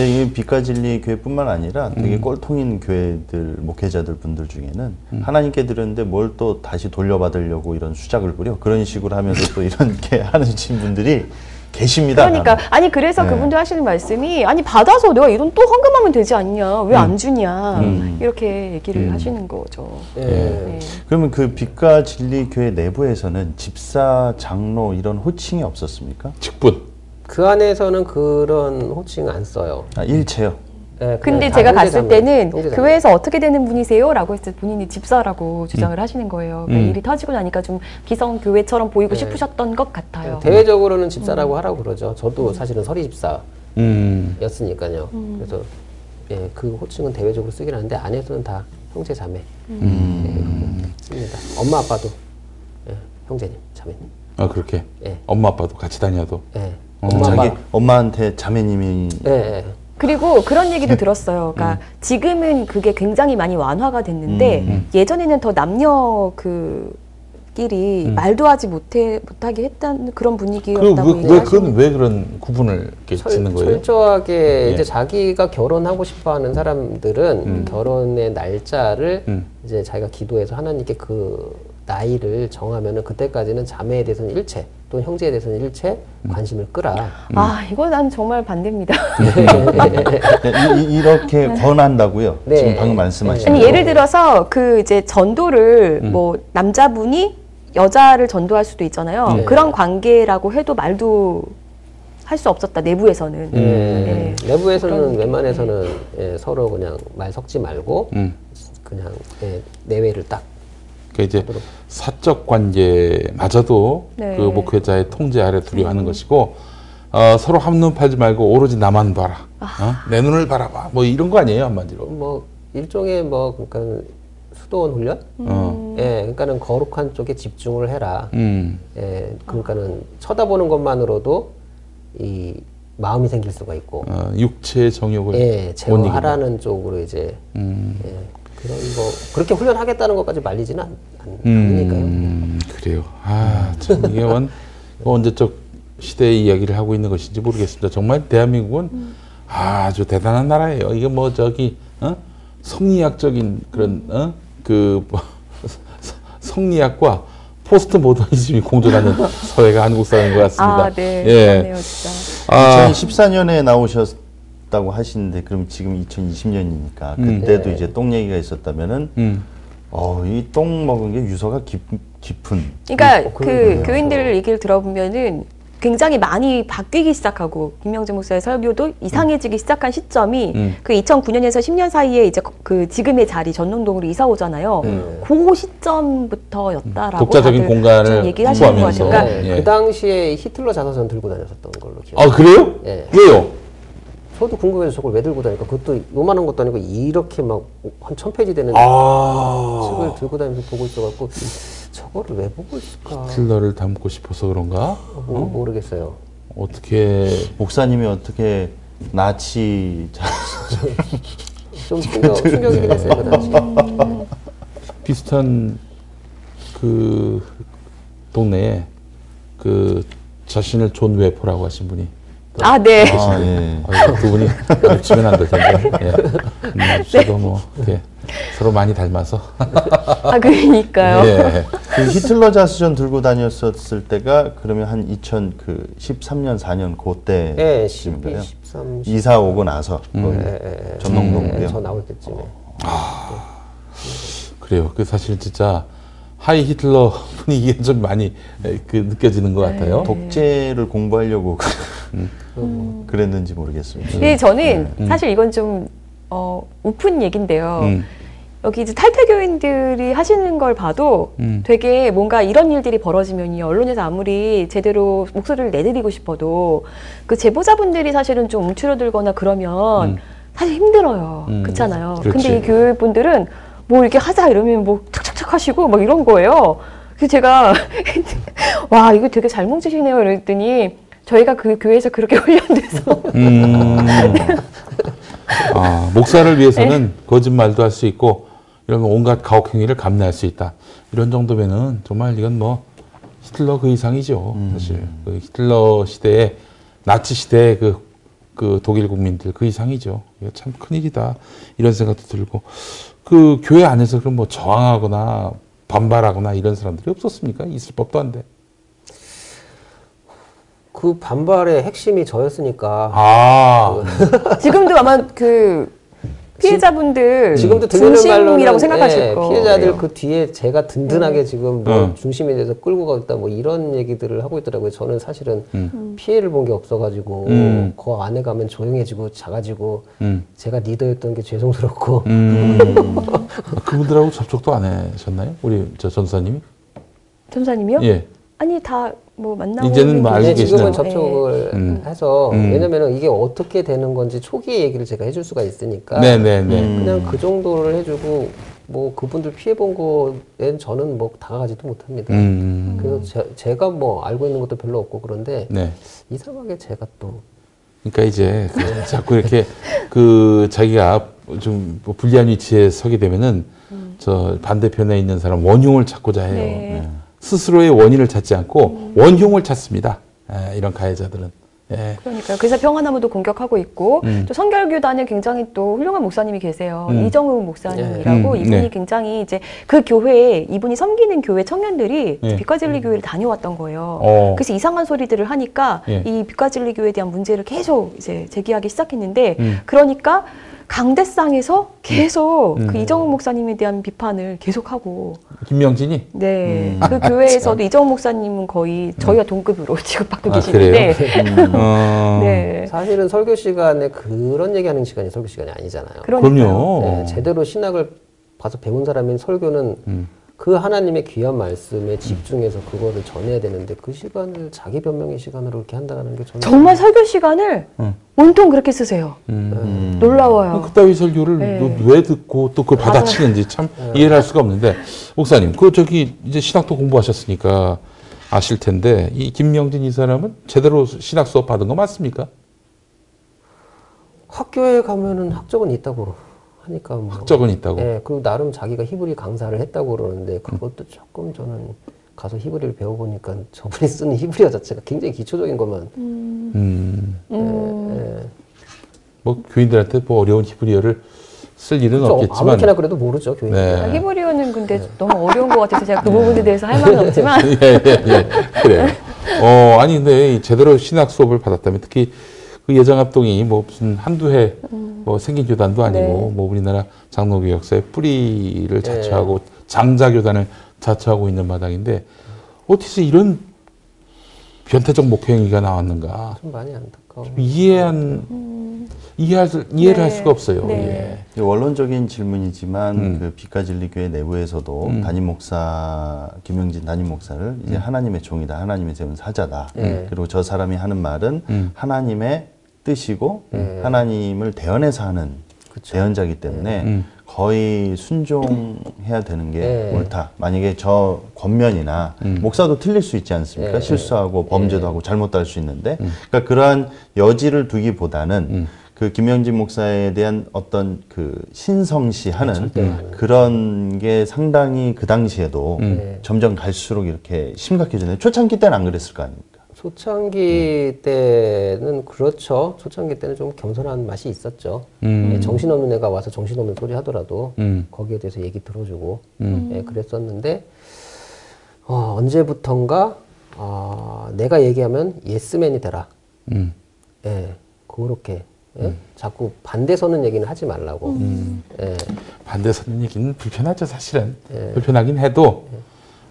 이 빛과 진리 교회뿐만 아니라 되게 음. 꼴통인 교회들 목회자들 분들 중에는 하나님께 드렸는데 뭘 또 다시 돌려받으려고 이런 수작을 부려 그런 식으로 하면서 또 이렇게 하는 분들이 계십니다. 그러니까 나는. 아니 그래서 네. 그분들 하시는 말씀이 아니 받아서 내가 이 돈 또 헌금하면 되지 않냐 왜 안 주냐 음. 이렇게 얘기를 음. 하시는 거죠. 예. 네. 그러면 그 빛과 진리 교회 내부에서는 집사, 장로 이런 호칭이 없었습니까? 직분. 그 안에서는 그런 호칭 안 써요. 아, 일체요. 예, 근데 제가 자매, 때는 형제 자매. 교회에서 어떻게 되는 분이세요? 라고 했을 때 본인이 집사라고 주장을 하시는 거예요. 그러니까 음. 일이 터지고 나니까 좀 기성 교회처럼 보이고 네. 싶으셨던 것 같아요. 대외적으로는 집사라고 하라고 그러죠. 저도 사실은 서리 집사였으니까요. 음. 그래서 예, 그 호칭은 대외적으로 쓰긴 하는데 안에서는 다 형제 자매 음. 씁니다. 엄마 아빠도 예, 형제님, 자매님. 아 그렇게. 예. 엄마 아빠도 같이 다녀도. 예. 어. 엄마 자기. 엄마한테 자매님이 예, 예. 그리고 그런 얘기도 네. 들었어요. 음. 그러니까 지금은 그게 굉장히 많이 완화가 됐는데 음. 예전에는 더 남녀 그 끼리 음. 말도 하지 못해 못하게 했다는 그런 그 분위기였다고 왜, 왜 그건 왜 그런 구분을 철, 짓는 거예요? 철저하게 예. 이제 자기가 결혼하고 싶어하는 사람들은 음. 결혼의 날짜를 음. 이제 자기가 기도해서 하나님께 그 나이를 정하면은 그때까지는 자매에 대해서는 일체 또는 형제에 대해서는 일체 음. 관심을 끄라. 아 이거 난 정말 반대입니다. 이, 이, 이렇게 권한다고요. 네. 지금 방금 말씀하신 아니. 예를 들어서 그 이제 전도를 음. 뭐 남자분이 여자를 전도할 수도 있잖아요. 네. 그런 관계라고 해도 말도 할 수 없었다 내부에서는. 예. 네. 내부에서는 그런. 웬만해서는 예, 서로 그냥 말 섞지 말고 음. 그냥 예, 내외를 딱 그 이제 사적 관계마저도 네. 그 목회자의 통제 아래 두려 하는 것이고 어, 서로 한눈 팔지 말고 오로지 나만 봐라. 어? 내 눈을 바라봐. 뭐 이런 거 아니에요 한마디로. 뭐 일종의 뭐 그러니까 수도원 훈련? 어. 예, 그러니까는 거룩한 쪽에 집중을 해라. 음. 예, 그러니까는 쳐다보는 것만으로도 이 마음이 생길 수가 있고, 어, 육체의 정욕을 예, 못 제어하라는 쪽으로 이제 음. 예, 그런 거 그렇게 훈련하겠다는 것까지 말리지는 않, 않, 않으니까요. 음, 그래요. 아, 참 이게 원 언제적 시대의 이야기를 하고 있는 것인지 모르겠습니다. 정말 대한민국은 아주 대단한 나라예요. 이게 뭐 저기 어? 성리학적인 그런 어? 그 뭐, 성리학과 포스트 모더니즘이 공존하는 사회가 한국 사회인 것 같습니다. 아, 네. 예. 맞네요, 진짜. 아, 2014년에 나오셨 다고 하시는데 그럼 지금 2020년이니까 음. 그때도 네. 이제 똥 얘기가 있었다면은 음. 어, 이 똥 먹은 게 유서가 깊, 깊은 그러니까 어, 그. 교인들 얘기를 들어보면은 굉장히 많이 바뀌기 시작하고 김명재 목사의 설교도 이상해지기 시작한 시점이 음. 그 2009년에서 10년 사이에 이제 그 지금의 자리 전농동으로 이사 오잖아요. 네. 그 시점부터였다라고 독자적인 다들 공간을 좀 얘기하시는. 같아요. 그러니까 예. 그 당시에 히틀러 자서전 들고 다녔었던 걸로 기억. 아 그래요? 예. 왜요? 저도 궁금해서 저걸 왜 들고 다니까? 그것도 요만한 것도 아니고 이렇게 막 한 천 페이지 되는 아. 책을 들고 다니면서 보고 있어갖고 저거를 왜 보고 있을까? 힐러를 담고 싶어서 그런가? 모, 모르겠어요. 어떻게? 목사님이 어떻게 나치 자- 좀 충격, 충격이긴 했어요 그 당시. 비슷한 그 동네에 그 자신을 존 웨퍼라고 하신 분이 아, 네. 아, 예. 두 분이 치면 안 될 텐데. 예. 음, 저도 뭐 이렇게 서로 많이 닮아서. 아, 그러니까요. 예. 그 히틀러 자서전 들고 다녔었을 때가 그러면 한 2013년 4년 그때 예, 쯤인가요? 12, 13, 이사 오고 나서 거의 예, 예, 예. 전농동이요. 예, 저 나올 때쯤에. 그래요. 그 사실 진짜 하이 히틀러 분위기가 좀 많이 에, 그 느껴지는 것 같아요. 독재를 공부하려고 음. 그랬는지 모르겠습니다. 근데 저는 사실 이건 좀 어, 우픈 얘긴데요. 음. 여기 이제 탈퇴교인들이 하시는 걸 봐도 음. 되게 뭔가 이런 일들이 벌어지면 언론에서 아무리 제대로 목소리를 내드리고 싶어도 그 제보자분들이 사실은 좀 움츠러들거나 그러면 음. 사실 힘들어요. 음, 그렇잖아요. 그렇지. 근데 이 교회분들은 뭐 이렇게 하자 이러면 뭐 착착착 하시고 막 이런 거예요. 그래서 제가 와 이거 되게 잘 뭉치시네요 이랬더니 저희가 그 교회에서 그렇게 훈련돼서 음. 아, 목사를 위해서는 거짓말도 할 수 있고 이런 온갖 가혹행위를 감내할 수 있다. 이런 정도면은 정말 이건 뭐 히틀러 그 이상이죠. 사실 그 히틀러 시대에 나치 시대의 그, 그 독일 국민들 그 이상이죠. 이거 참 큰일이다. 이런 생각도 들고 그 교회 안에서 그럼 뭐 저항하거나 반발하거나 이런 사람들이 없었습니까? 있을 법도 한데. 그 반발의 핵심이 저였으니까 아, 지금도 아마 그 피해자분들 지금도 중심이라고 생각하실 예, 거. 피해자들 그 뒤에 제가 든든하게 지금 뭐 음. 중심이 돼서 끌고 가겠다 뭐 이런 얘기들을 하고 있더라고요. 저는 사실은 음. 피해를 본 게 없어가지고 음. 그 안에 가면 조용해지고 작아지고 음. 제가 리더였던 게 죄송스럽고 음. 그분들하고 접촉도 안 하셨나요? 우리 저 전사님이? 전사님이요? 예. 아니 다 뭐 만나고 이제는 뭐 알고 네, 지금은 접촉을 음. 해서 음. 왜냐면은 이게 어떻게 되는 건지 초기 얘기를 제가 해줄 수가 있으니까 네네네. 그냥 그 정도를 해주고 뭐 그분들 피해 본 거엔 저는 뭐 다가가지도 못합니다. 음. 그래서 제, 가뭐 알고 있는 것도 별로 없고 그런데 네. 이상하게 제가 또 그러니까 이제 그 자꾸 이렇게 그 자기가 좀 뭐 불리한 위치에 서게 되면은 저 반대편에 있는 사람 원흉을 찾고자 해요. 네. 네. 스스로의 원인을 찾지 않고 원흉을 찾습니다. 예, 이런 가해자들은. 예. 그러니까요. 그래서 평화나무도 공격하고 있고 음. 또 선결교단에 굉장히 또 훌륭한 목사님이 계세요. 음. 이정우 목사님이라고 음, 이분이 네. 굉장히 이제 그 교회에 이분이 섬기는 교회 청년들이 네. 빛과진리 교회를 다녀왔던 거예요. 어. 그래서 이상한 소리들을 하니까 예. 이 빛과진리 교회에 대한 문제를 계속 이제 제기하기 시작했는데 음. 그러니까 강대상에서 계속 음. 그 이정우 목사님에 대한 비판을 계속하고 김명진이? 네. 그 교회에서도 이정우 목사님은 거의 저희와 동급으로 취급받고 아, 계시는데 어. 네. 사실은 설교 시간에 그런 얘기하는 시간이 설교 시간이 아니잖아요. 그러니까요. 그럼요. 네, 제대로 신학을 봐서 배운 사람인 설교는 음. 그 하나님의 귀한 말씀에 집중해서 그거를 전해야 되는데 그 시간을 자기 변명의 시간으로 이렇게 한다는 게 저는 정말 설교 시간을 음. 온통 그렇게 쓰세요. 음. 놀라워요. 그따위 설교를 네. 너왜 듣고 또 그걸 받아치는지 참 이해를 할 수가 없는데 목사님 그 저기 이제 신학도 공부하셨으니까 아실 텐데 이 김명진 이 사람은 제대로 신학 수업 받은 거 맞습니까? 학교에 가면은 학적은 있다고 하니까 뭐 학적은 있다고. 네, 그리고 나름 자기가 히브리 강사를 했다고 그러는데 그것도 조금 저는 가서 히브리를 배워보니까 저분이 쓰는 히브리어 자체가 굉장히 기초적인 것만 음. 음. 예, 뭐 교인들한테 뭐 어려운 히브리어를 쓸 일은 그렇죠. 없겠지만 아무렇게나 그래도 모르죠 교인. 네. 아, 히브리어는 근데 너무 어려운 것 같아서 제가 그 부분에 대해서 할 말은 없지만 예, 예, 예. 그래요. 어, 아니, 근데 이 제대로 신학 수업을 받았다면 특히 그 예정합동이 뭐 무슨 한두 해 뭐 생긴 교단도 아니고 네. 뭐 우리나라 장로교 역사의 뿌리를 자처하고 장자교단을 자처하고 있는 마당인데 어디서 이런 변태적 목행위가 나왔는가 좀 많이 안타까워. 이해한 이해할 수- 이해를 할 네. 수가 없어요. 네. 예. 원론적인 질문이지만 음. 그 비가진리교회 내부에서도 음. 담임 목사 김영진 담임 목사를 이제 하나님의 종이다, 하나님의 세운 사자다. 네. 그리고 저 사람이 하는 말은 음. 하나님의 뜻이고 네. 하나님을 대언해서 하는 대언자이기 때문에 음. 거의 순종해야 되는 게 네. 옳다. 만약에 저 권면이나 음. 목사도 틀릴 수 있지 않습니까? 네. 실수하고 범죄도 하고 잘못도 할 수 있는데, 음. 그러니까 그러한 여지를 두기보다는 그 김영진 목사에 대한 어떤 그 신성시하는 그런 게 상당히 그 당시에도 음. 네. 점점 갈수록 이렇게 심각해지네. 초창기 때는 안 그랬을 거 아닙니까? 초창기 때는 그렇죠. 초창기 때는 좀 겸손한 맛이 있었죠. 음. 예, 정신없는 애가 와서 정신없는 소리 하더라도 음. 거기에 대해서 얘기 들어주고 음. 예, 그랬었는데 어, 언제부턴가 아, 내가 얘기하면 예스맨이 되라. 음. 예, 그렇게 예? 자꾸 반대 서는 얘기는 하지 말라고. 예, 반대 서는 얘기는 불편하죠, 사실은. 예. 불편하긴 해도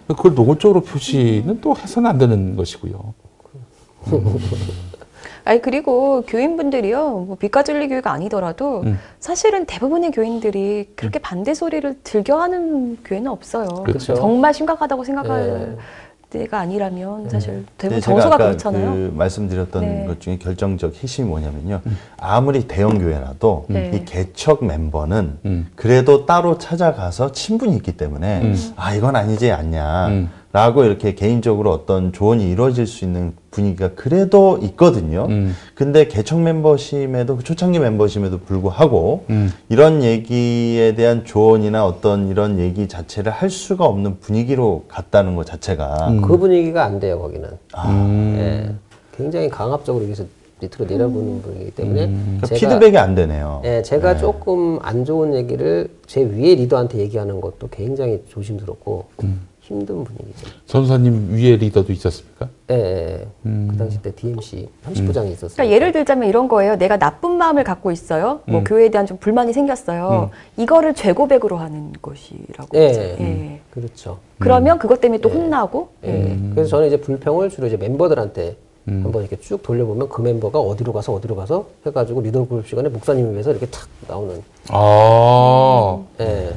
그걸 노골적으로 표시는 또 해서는 안 되는 것이고요. 아니 그리고 교인분들이요 뭐 비가진리 교회가 아니더라도 음. 사실은 대부분의 교인들이 그렇게 반대 소리를 즐겨하는 교회는 없어요. 그렇죠. 정말 심각하다고 생각할 네. 때가 아니라면 사실 대부분 제가 정서가 그렇잖아요. 그 말씀드렸던 네. 것 중에 결정적 핵심이 뭐냐면요. 아무리 대형 교회라도 네. 이 개척 멤버는 음. 그래도 따로 찾아가서 친분이 있기 때문에 음. 아 이건 아니지 음. 않냐 라고 이렇게 개인적으로 어떤 조언이 이루어질 수 있는 분위기가 그래도 있거든요. 음. 근데 개척 멤버심에도 그 초창기 멤버심에도 불구하고 음. 이런 얘기에 대한 조언이나 어떤 이런 얘기 자체를 할 수가 없는 분위기로 갔다는 것 자체가 음. 그 분위기가 안 돼요 거기는. 음. 예, 굉장히 강압적으로 여기서 밑으로 내려보는 분이기 때문에 그러니까 제가- 피드백이 안 되네요. 예, 제가 조금 안 좋은 얘기를 제 위에 리더한테 얘기하는 것도 굉장히 조심스럽고 힘든 분위기죠. 전사님 위에 리더도 있었습니까? 예, 예. 음. 그 당시 때 DMC 30부장이 있었어요. 그러니까 예를 들자면 이런 거예요. 내가 나쁜 마음을 갖고 있어요. 뭐 음. 교회에 대한 좀 불만이 생겼어요. 이거를 죄고백으로 하는 것이라고. 예, 하죠. 예. 예. 그렇죠. 그러면 그것 때문에 또 혼나고. 예. 그래서 저는 이제 불평을 주로 이제 멤버들한테 음. 한번 이렇게 쭉 돌려보면 그 멤버가 어디로 가서 어디로 가서 해가지고 리더 그룹 시간에 목사님을 위해서 이렇게 탁 나오는. 아, 예.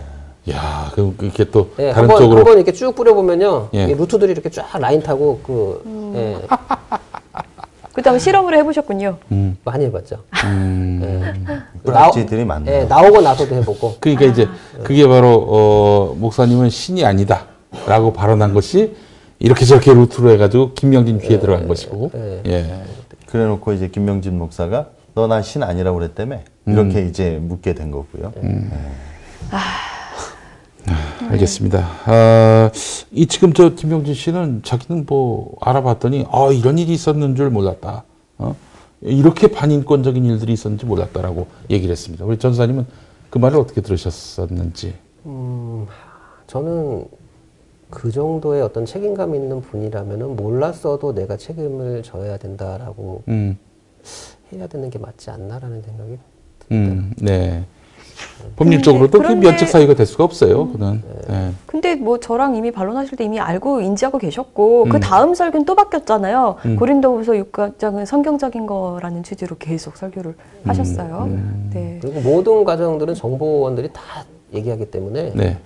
야, 그럼 이렇게 또 예, 다른 한번 쪽으로 한번 이렇게 쭉 뿌려보면요, 예. 이 루트들이 이렇게 쫙 라인 타고 그 예, 그다음에 실험을 해보셨군요. 음, 많이 해봤죠. 음. 예. 뿌락지들이 많네요. 예, 나오고 나서도 해보고. 그러니까 이제 그게 바로 어, 목사님은 신이 아니다라고 발언한 것이 이렇게 저렇게 루트로 해가지고 김명진 귀에 들어간 것이고, 예. 예. 그래놓고 이제 김명진 목사가 너 나 신 아니라고 그랬다며 이렇게 이제 묻게 된 거고요. 알겠습니다. 아, 이 지금 저 김병진 씨는 자기는 뭐 알아봤더니 아 이런 일이 있었는 줄 몰랐다. 어? 이렇게 반인권적인 일들이 있었는지 몰랐다라고 얘기를 했습니다. 우리 전사님은 그 말을 어떻게 들으셨었는지. 음, 저는 그 정도의 어떤 책임감 있는 분이라면은 몰랐어도 내가 책임을 져야 된다라고 음, 해야 되는 게 맞지 않나라는 생각이. 음, 네. 법률적으로도 그 면책 사유가 될 수가 없어요. 그는. 네. 근데 뭐 저랑 이미 반론하실 때 이미 알고 인지하고 계셨고 음. 그 다음 설교는 또 바뀌었잖아요. 음. 고린도후서 6장은 성경적인 거라는 취지로 계속 설교를 음. 하셨어요. 네. 그리고 모든 과정들은 정보원들이 다 얘기하기 때문에 네.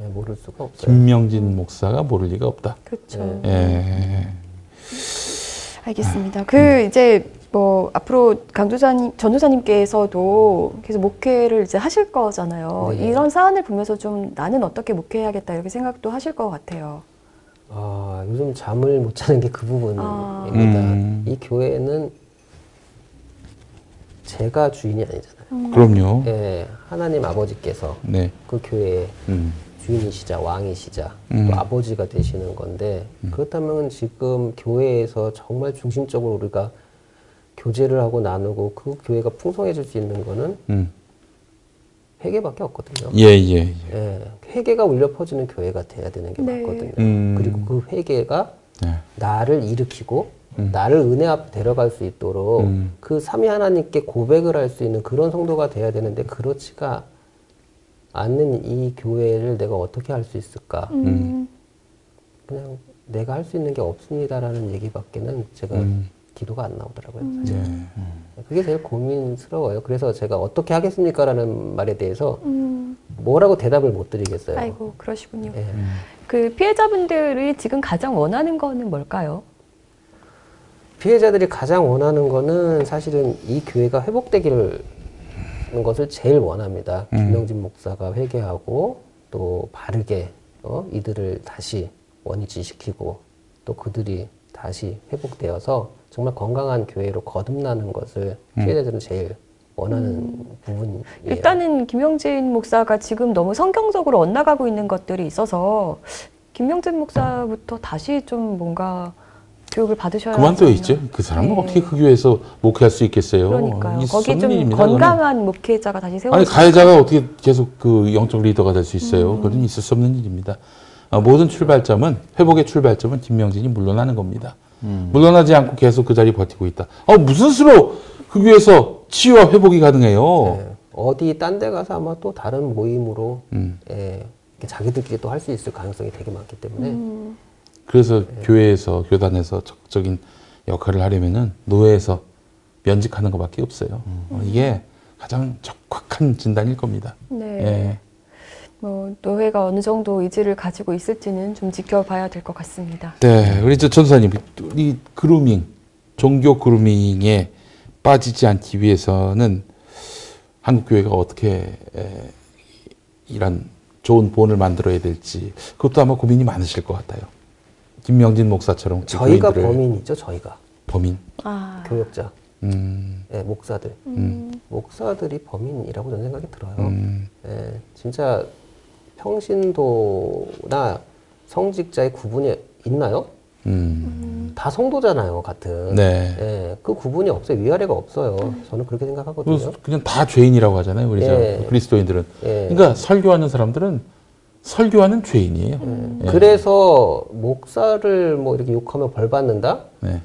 예, 모를 수가 없어요. 김명진 목사가 모를 리가 없다. 그렇죠. 예. 알겠습니다. 그 이제 뭐 앞으로 강도사님, 전도사님께서도 계속 목회를 이제 하실 거잖아요. 네. 이런 사안을 보면서 좀 나는 어떻게 목회해야겠다 이렇게 생각도 하실 것 같아요. 아, 요즘 잠을 못 자는 게 그 부분입니다. 아. 음. 이 교회는 제가 주인이 아니잖아요. 그럼요. 예, 하나님 아버지께서 네. 그 교회의 음. 주인이시자 왕이시자 음. 또 아버지가 되시는 건데 그렇다면 지금 교회에서 정말 중심적으로 우리가 교제를 하고 나누고 그 교회가 풍성해질 수 있는 거는 음. 회개밖에 없거든요. 예, 예, 예. 예, 회개가 울려 퍼지는 교회가 돼야 되는 게 네. 맞거든요. 음. 그리고 그 회개가 네. 나를 일으키고 나를 은혜 앞에 데려갈 수 있도록 음. 그 삼위 하나님께 고백을 할 수 있는 그런 성도가 돼야 되는데 그렇지가 않는 이 교회를 내가 어떻게 할 수 있을까? 음. 그냥 내가 할 수 있는 게 없습니다라는 얘기밖에는 제가 음. 기도가 안 나오더라고요. 음. 사실. 예. 그게 제일 고민스러워요. 그래서 제가 어떻게 하겠습니까라는 말에 대해서 음. 뭐라고 대답을 못 드리겠어요. 아이고 그러시군요. 예. 그 피해자분들이 지금 가장 원하는 거는 뭘까요? 피해자들이 가장 원하는 거는 사실은 이 교회가 회복되기를 하는 것을 제일 원합니다. 음. 김명진 목사가 회개하고 또 바르게 어, 이들을 다시 원위치시키고 또 그들이 다시 회복되어서 정말 건강한 교회로 거듭나는 것을 음. 피해자들은 제일 원하는 부분이에요. 일단은 김영진 목사가 지금 너무 성경적으로 엇나가고 있는 것들이 있어서 김영진 목사부터 다시 좀 뭔가 교육을 받으셔야 그만둬 있죠. 그 사람은 네. 어떻게 그 교회에서 목회할 수 있겠어요? 그러니까요. 거기 좀 일입니다. 건강한 목회자가 다시 세워져. 아니 가해자가 어떻게 계속 그 영적 리더가 될수 음. 있어요? 그건 있을 수 없는 일입니다. 어, 모든 출발점은 회복의 출발점은 김명진이 물러나는 겁니다. 물러나지 않고 계속 그 자리 버티고 있다. 어 무슨 수로 그 교회에서 치유와 회복이 가능해요? 예. 어디 딴 데 가서 아마 또 다른 모임으로 음. 예, 자기들끼리 또 할 수 있을 가능성이 되게 많기 때문에 음. 그래서 네. 교회에서 교단에서 적극적인 역할을 하려면은 노예에서 면직하는 것밖에 없어요. 어, 이게 가장 적확한 진단일 겁니다. 네. 예. 뭐 노회가 어느 정도 의지를 가지고 있을지는 좀 지켜봐야 될 것 같습니다. 네, 우리 저 전사님, 이 그루밍, 종교 그루밍에 빠지지 않기 위해서는 한국 교회가 어떻게 에, 이런 좋은 본을 만들어야 될지 그것도 아마 고민이 많으실 것 같아요. 김명진 목사처럼 그 저희가 범인이죠, 저희가 범인. 아, 교역자, 음, 예, 목사들, 음. 목사들이 범인이라고 저는 생각이 들어요. 음, 예, 진짜 평신도나 성직자의 구분이 있나요? 음. 다 성도잖아요, 같은. 네. 예, 그 구분이 없어요. 위아래가 없어요. 저는 그렇게 생각하거든요. 그냥 다 죄인이라고 하잖아요, 우리 저 예. 그리스도인들은. 예. 그러니까 설교하는 사람들은 설교하는 죄인이에요. 예. 그래서 목사를 뭐 이렇게 욕하면 벌 받는다? 네.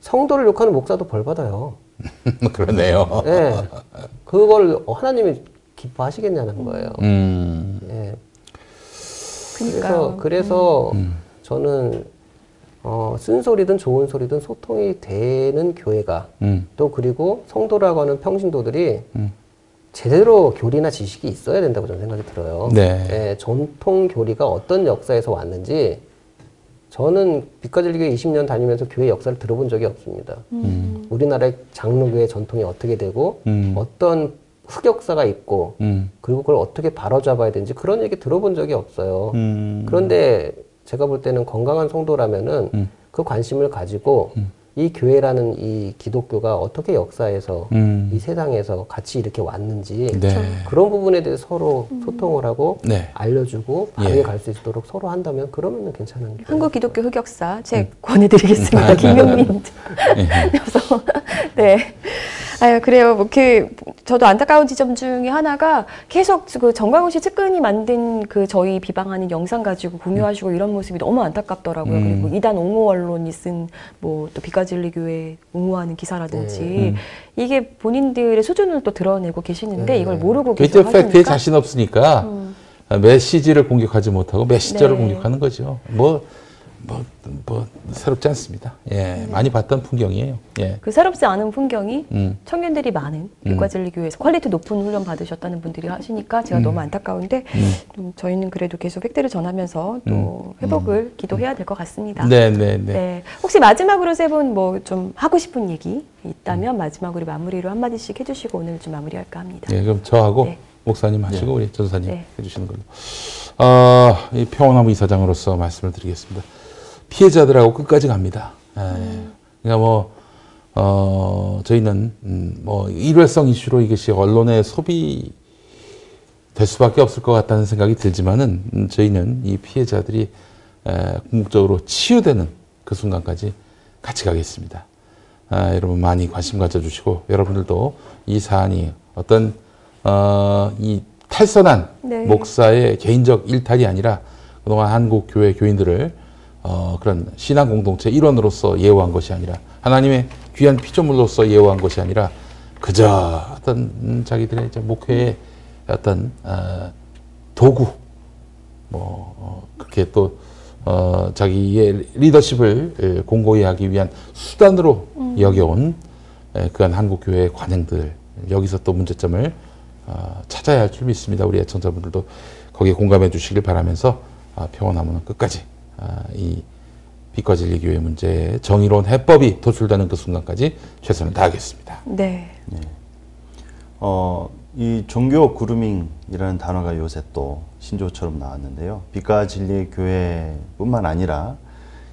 성도를 욕하는 목사도 벌 받아요. 그러네요. 예. 그걸 하나님이 기뻐하시겠냐는 거예요. 음. 예. 그러니까요. 그래서 그래서 음. 저는 어, 쓴소리든 좋은 소리든 소통이 되는 교회가 음. 또 그리고 성도라고 하는 평신도들이 음. 제대로 교리나 지식이 있어야 된다고 저는 생각이 들어요. 네. 예, 전통 교리가 어떤 역사에서 왔는지 저는 빛가질교회 20년 다니면서 교회 역사를 들어본 적이 없습니다. 음. 우리나라의 장로교회 전통이 어떻게 되고 음. 어떤 흑역사가 있고 음. 그리고 그걸 어떻게 바로잡아야 되는지 그런 얘기 들어본 적이 없어요. 음. 그런데 제가 볼 때는 건강한 성도라면은 음. 그 관심을 가지고 이 교회라는 이 기독교가 어떻게 역사에서 음. 이 세상에서 같이 이렇게 왔는지 네. 그런 부분에 대해서 서로 소통을 하고 네. 알려주고 바르게 예. 갈수 있도록 서로 한다면 그러면 괜찮은 교회. 한국 기독교 흑역사 책 음. 권해드리겠습니다. 아, 김용민 여서 네. 아유 그래요. 뭐 그 저도 안타까운 지점 중에 하나가 계속 그 정광훈 씨 측근이 만든 그 저희 비방하는 영상 가지고 공유하시고 이런 모습이 너무 안타깝더라고요. 음. 그리고 이단 옹호 언론이 쓴 뭐 또 비가진리 교회 옹호하는 기사라든지 네. 음. 이게 본인들의 수준을 또 드러내고 계시는데 네. 이걸 모르고 계속 팩트에 자신 없으니까 음. 메시지를 공격하지 못하고 메시저를 네. 공격하는 거죠. 뭐, 뭐, 뭐, 새롭지 않습니다. 예, 많이 봤던 풍경이에요. 예. 그 새롭지 않은 풍경이 음. 청년들이 많은 일과진리교회에서 quality 높은 훈련 받으셨다는 분들이 하시니까 제가 음. 너무 안타까운데 음. 좀 저희는 그래도 계속 획대를 전하면서 또 회복을 기도해야 될 것 같습니다. 네, 네, 네. 네. 혹시 마지막으로 세 분 뭐 좀 하고 싶은 얘기 있다면 마지막으로 마무리로 한 마디씩 해주시고 오늘 좀 마무리할까 합니다. 예, 그럼 저하고 네. 목사님 하시고 우리 전사님 네. 해주시는 걸로. 아, 이 평화나무 이사장으로서 말씀을 드리겠습니다. 피해자들하고 끝까지 갑니다. 예. 그러니까 뭐, 어, 저희는, 음, 뭐, 일회성 이슈로 이것이 언론에 소비 될 수밖에 없을 것 같다는 생각이 들지만은, 음, 저희는 이 피해자들이 에, 궁극적으로 치유되는 그 순간까지 같이 가겠습니다. 아, 여러분 많이 관심 가져주시고 여러분들도 이 사안이 어떤 어, 이 탈선한 네. 목사의 개인적 일탈이 아니라 그동안 한국 교회 교인들을 어, 그런 신앙 공동체 일원으로서 예우한 것이 아니라 하나님의 귀한 피조물로서 예우한 것이 아니라 그저 어떤 음, 자기들의 이제 목회의 어떤 어, 도구 뭐 어, 그렇게 또 어, 자기의 리더십을 에, 공고히 하기 위한 수단으로 여겨온 에, 그한 한국 교회의 관행들. 여기서 또 문제점을 어, 찾아야 할 줄 믿습니다. 우리 애청자분들도. 거기에 공감해 주시길 바라면서 아, 평온하면 끝까지 아, 이 빛과 진리 교회 문제에 정의로운 해법이 도출되는 그 순간까지 최선을 다하겠습니다. 네. 어, 이 종교 그루밍이라는 단어가 요새 또 신조어처럼 나왔는데요. 빛과 진리의 교회뿐만 아니라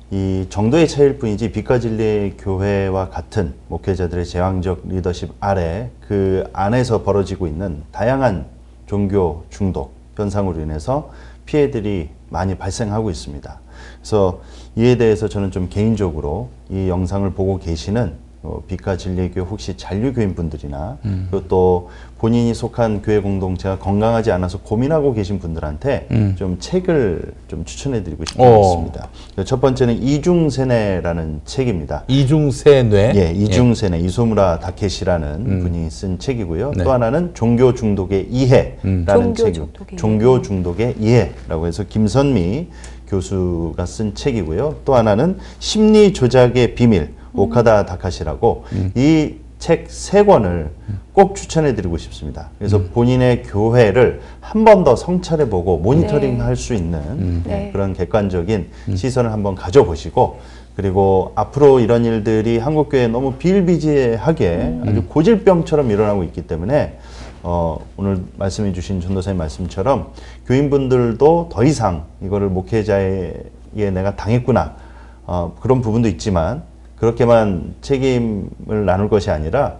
이 정도의 차이일 뿐이지 빛과 진리의 교회와 같은 목회자들의 제왕적 리더십 아래 그 안에서 벌어지고 있는 다양한 종교 중독 현상으로 인해서 피해들이 많이 발생하고 있습니다. 그래서 이에 대해서 저는 좀 개인적으로 이 영상을 보고 계시는 어, 빛과 진리의 교회 혹시 잔류교인 분들이나 그리고 또 본인이 속한 교회 공동체가 건강하지 않아서 고민하고 계신 분들한테 음. 좀 책을 좀 추천해드리고 싶은 어. 게 있습니다. 첫 번째는 이중세뇌라는 책입니다. 이중세뇌. 예, 이중세뇌 이소무라 다케시라는 음. 분이 쓴 책이고요. 네. 또 하나는 종교 중독의 이해라는 음. 종교 책이 중독의 종교 중독의 이해라고 해서 김선미 교수가 쓴 책이고요. 또 하나는 심리 조작의 비밀 오카다 다카시라고 이책 세 권을 꼭 추천해 드리고 싶습니다. 그래서 본인의 교회를 한 번 더 성찰해 보고 모니터링 네. 할수 있는 네. 그런 객관적인 시선을 한번 가져보시고 그리고 앞으로 이런 일들이 한국 교회에 너무 비일비재하게 아주 고질병처럼 일어나고 있기 때문에 어, 오늘 말씀해 주신 전도사님 말씀처럼 교인분들도 더 이상 이거를 목회자에 내가 당했구나 어, 그런 부분도 있지만 그렇게만 책임을 나눌 것이 아니라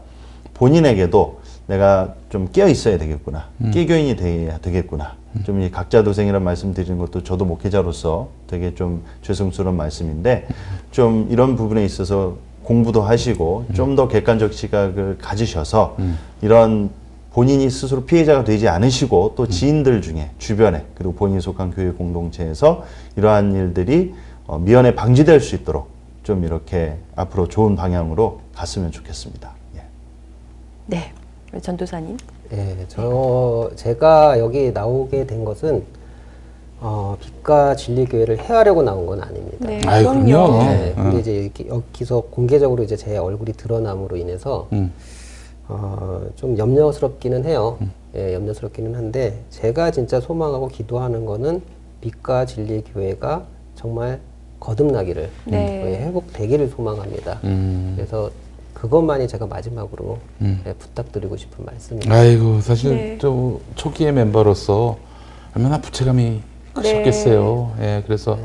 본인에게도 내가 좀 깨어 있어야 되겠구나. 깨교인이 돼야 되겠구나. 좀이 각자 도생이라는 말씀 드리는 것도 저도 목회자로서 되게 좀 죄송스러운 말씀인데 좀 이런 부분에 있어서 공부도 하시고 좀더 객관적 시각을 가지셔서 이런 본인이 스스로 피해자가 되지 않으시고 또 지인들 중에 주변에 그리고 본인이 속한 교회 공동체에서 이러한 일들이 어, 미연에 방지될 수 있도록 좀 이렇게 앞으로 좋은 방향으로 갔으면 좋겠습니다. 예. 네. 전도사님. 예, 저 제가 여기 나오게 된 것은 어, 빛과 진리 교회를 해하려고 나온 건 아닙니다. 네. 아이, 그럼요. 네, 어. 근데 이제 여기서 공개적으로 이제 제 얼굴이 드러남으로 인해서 음. 어, 좀 염려스럽기는 해요. 예, 염려스럽기는 한데 제가 진짜 소망하고 기도하는 거는 빛과 진리 교회가 정말 거듭나기를 네. 예, 회복되기를 소망합니다. 음. 그래서 그것만이 제가 마지막으로 음. 예, 부탁드리고 싶은 말씀입니다. 아이고 사실 네. 좀 초기의 멤버로서 얼마나 부채감이 크셨겠어요. 예, 그래서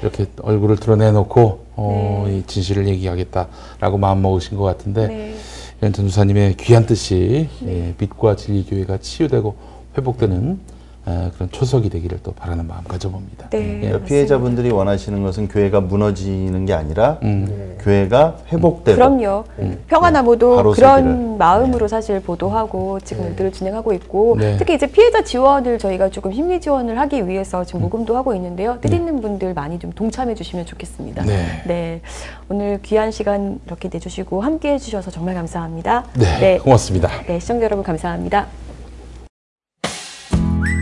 이렇게 얼굴을 드러내놓고 어, 네. 이 진실을 얘기하겠다라고 마음 먹으신 것 같은데 네. 이런 전도사님의 귀한 뜻이 예, 빛과 진리 교회가 치유되고 회복되는 에, 그런 초석이 되기를 또 바라는 마음 가져봅니다. 네. 예. 피해자분들이 원하시는 것은 교회가 무너지는 게 아니라 음. 교회가 회복되고 그럼요. 평화나무도 바로 그런 서기를. 마음으로 사실 보도하고 지금 일들을 진행하고 있고 네. 특히 이제 피해자 지원을 저희가 조금 심리 지원을 하기 위해서 지금 모금도 하고 있는데요. 뜻 있는 분들 많이 좀 동참해 주시면 좋겠습니다. 네. 네. 오늘 귀한 시간 이렇게 내주시고 함께 해 주셔서 정말 감사합니다. 네, 고맙습니다. 네, 시청자 여러분 감사합니다.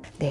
네,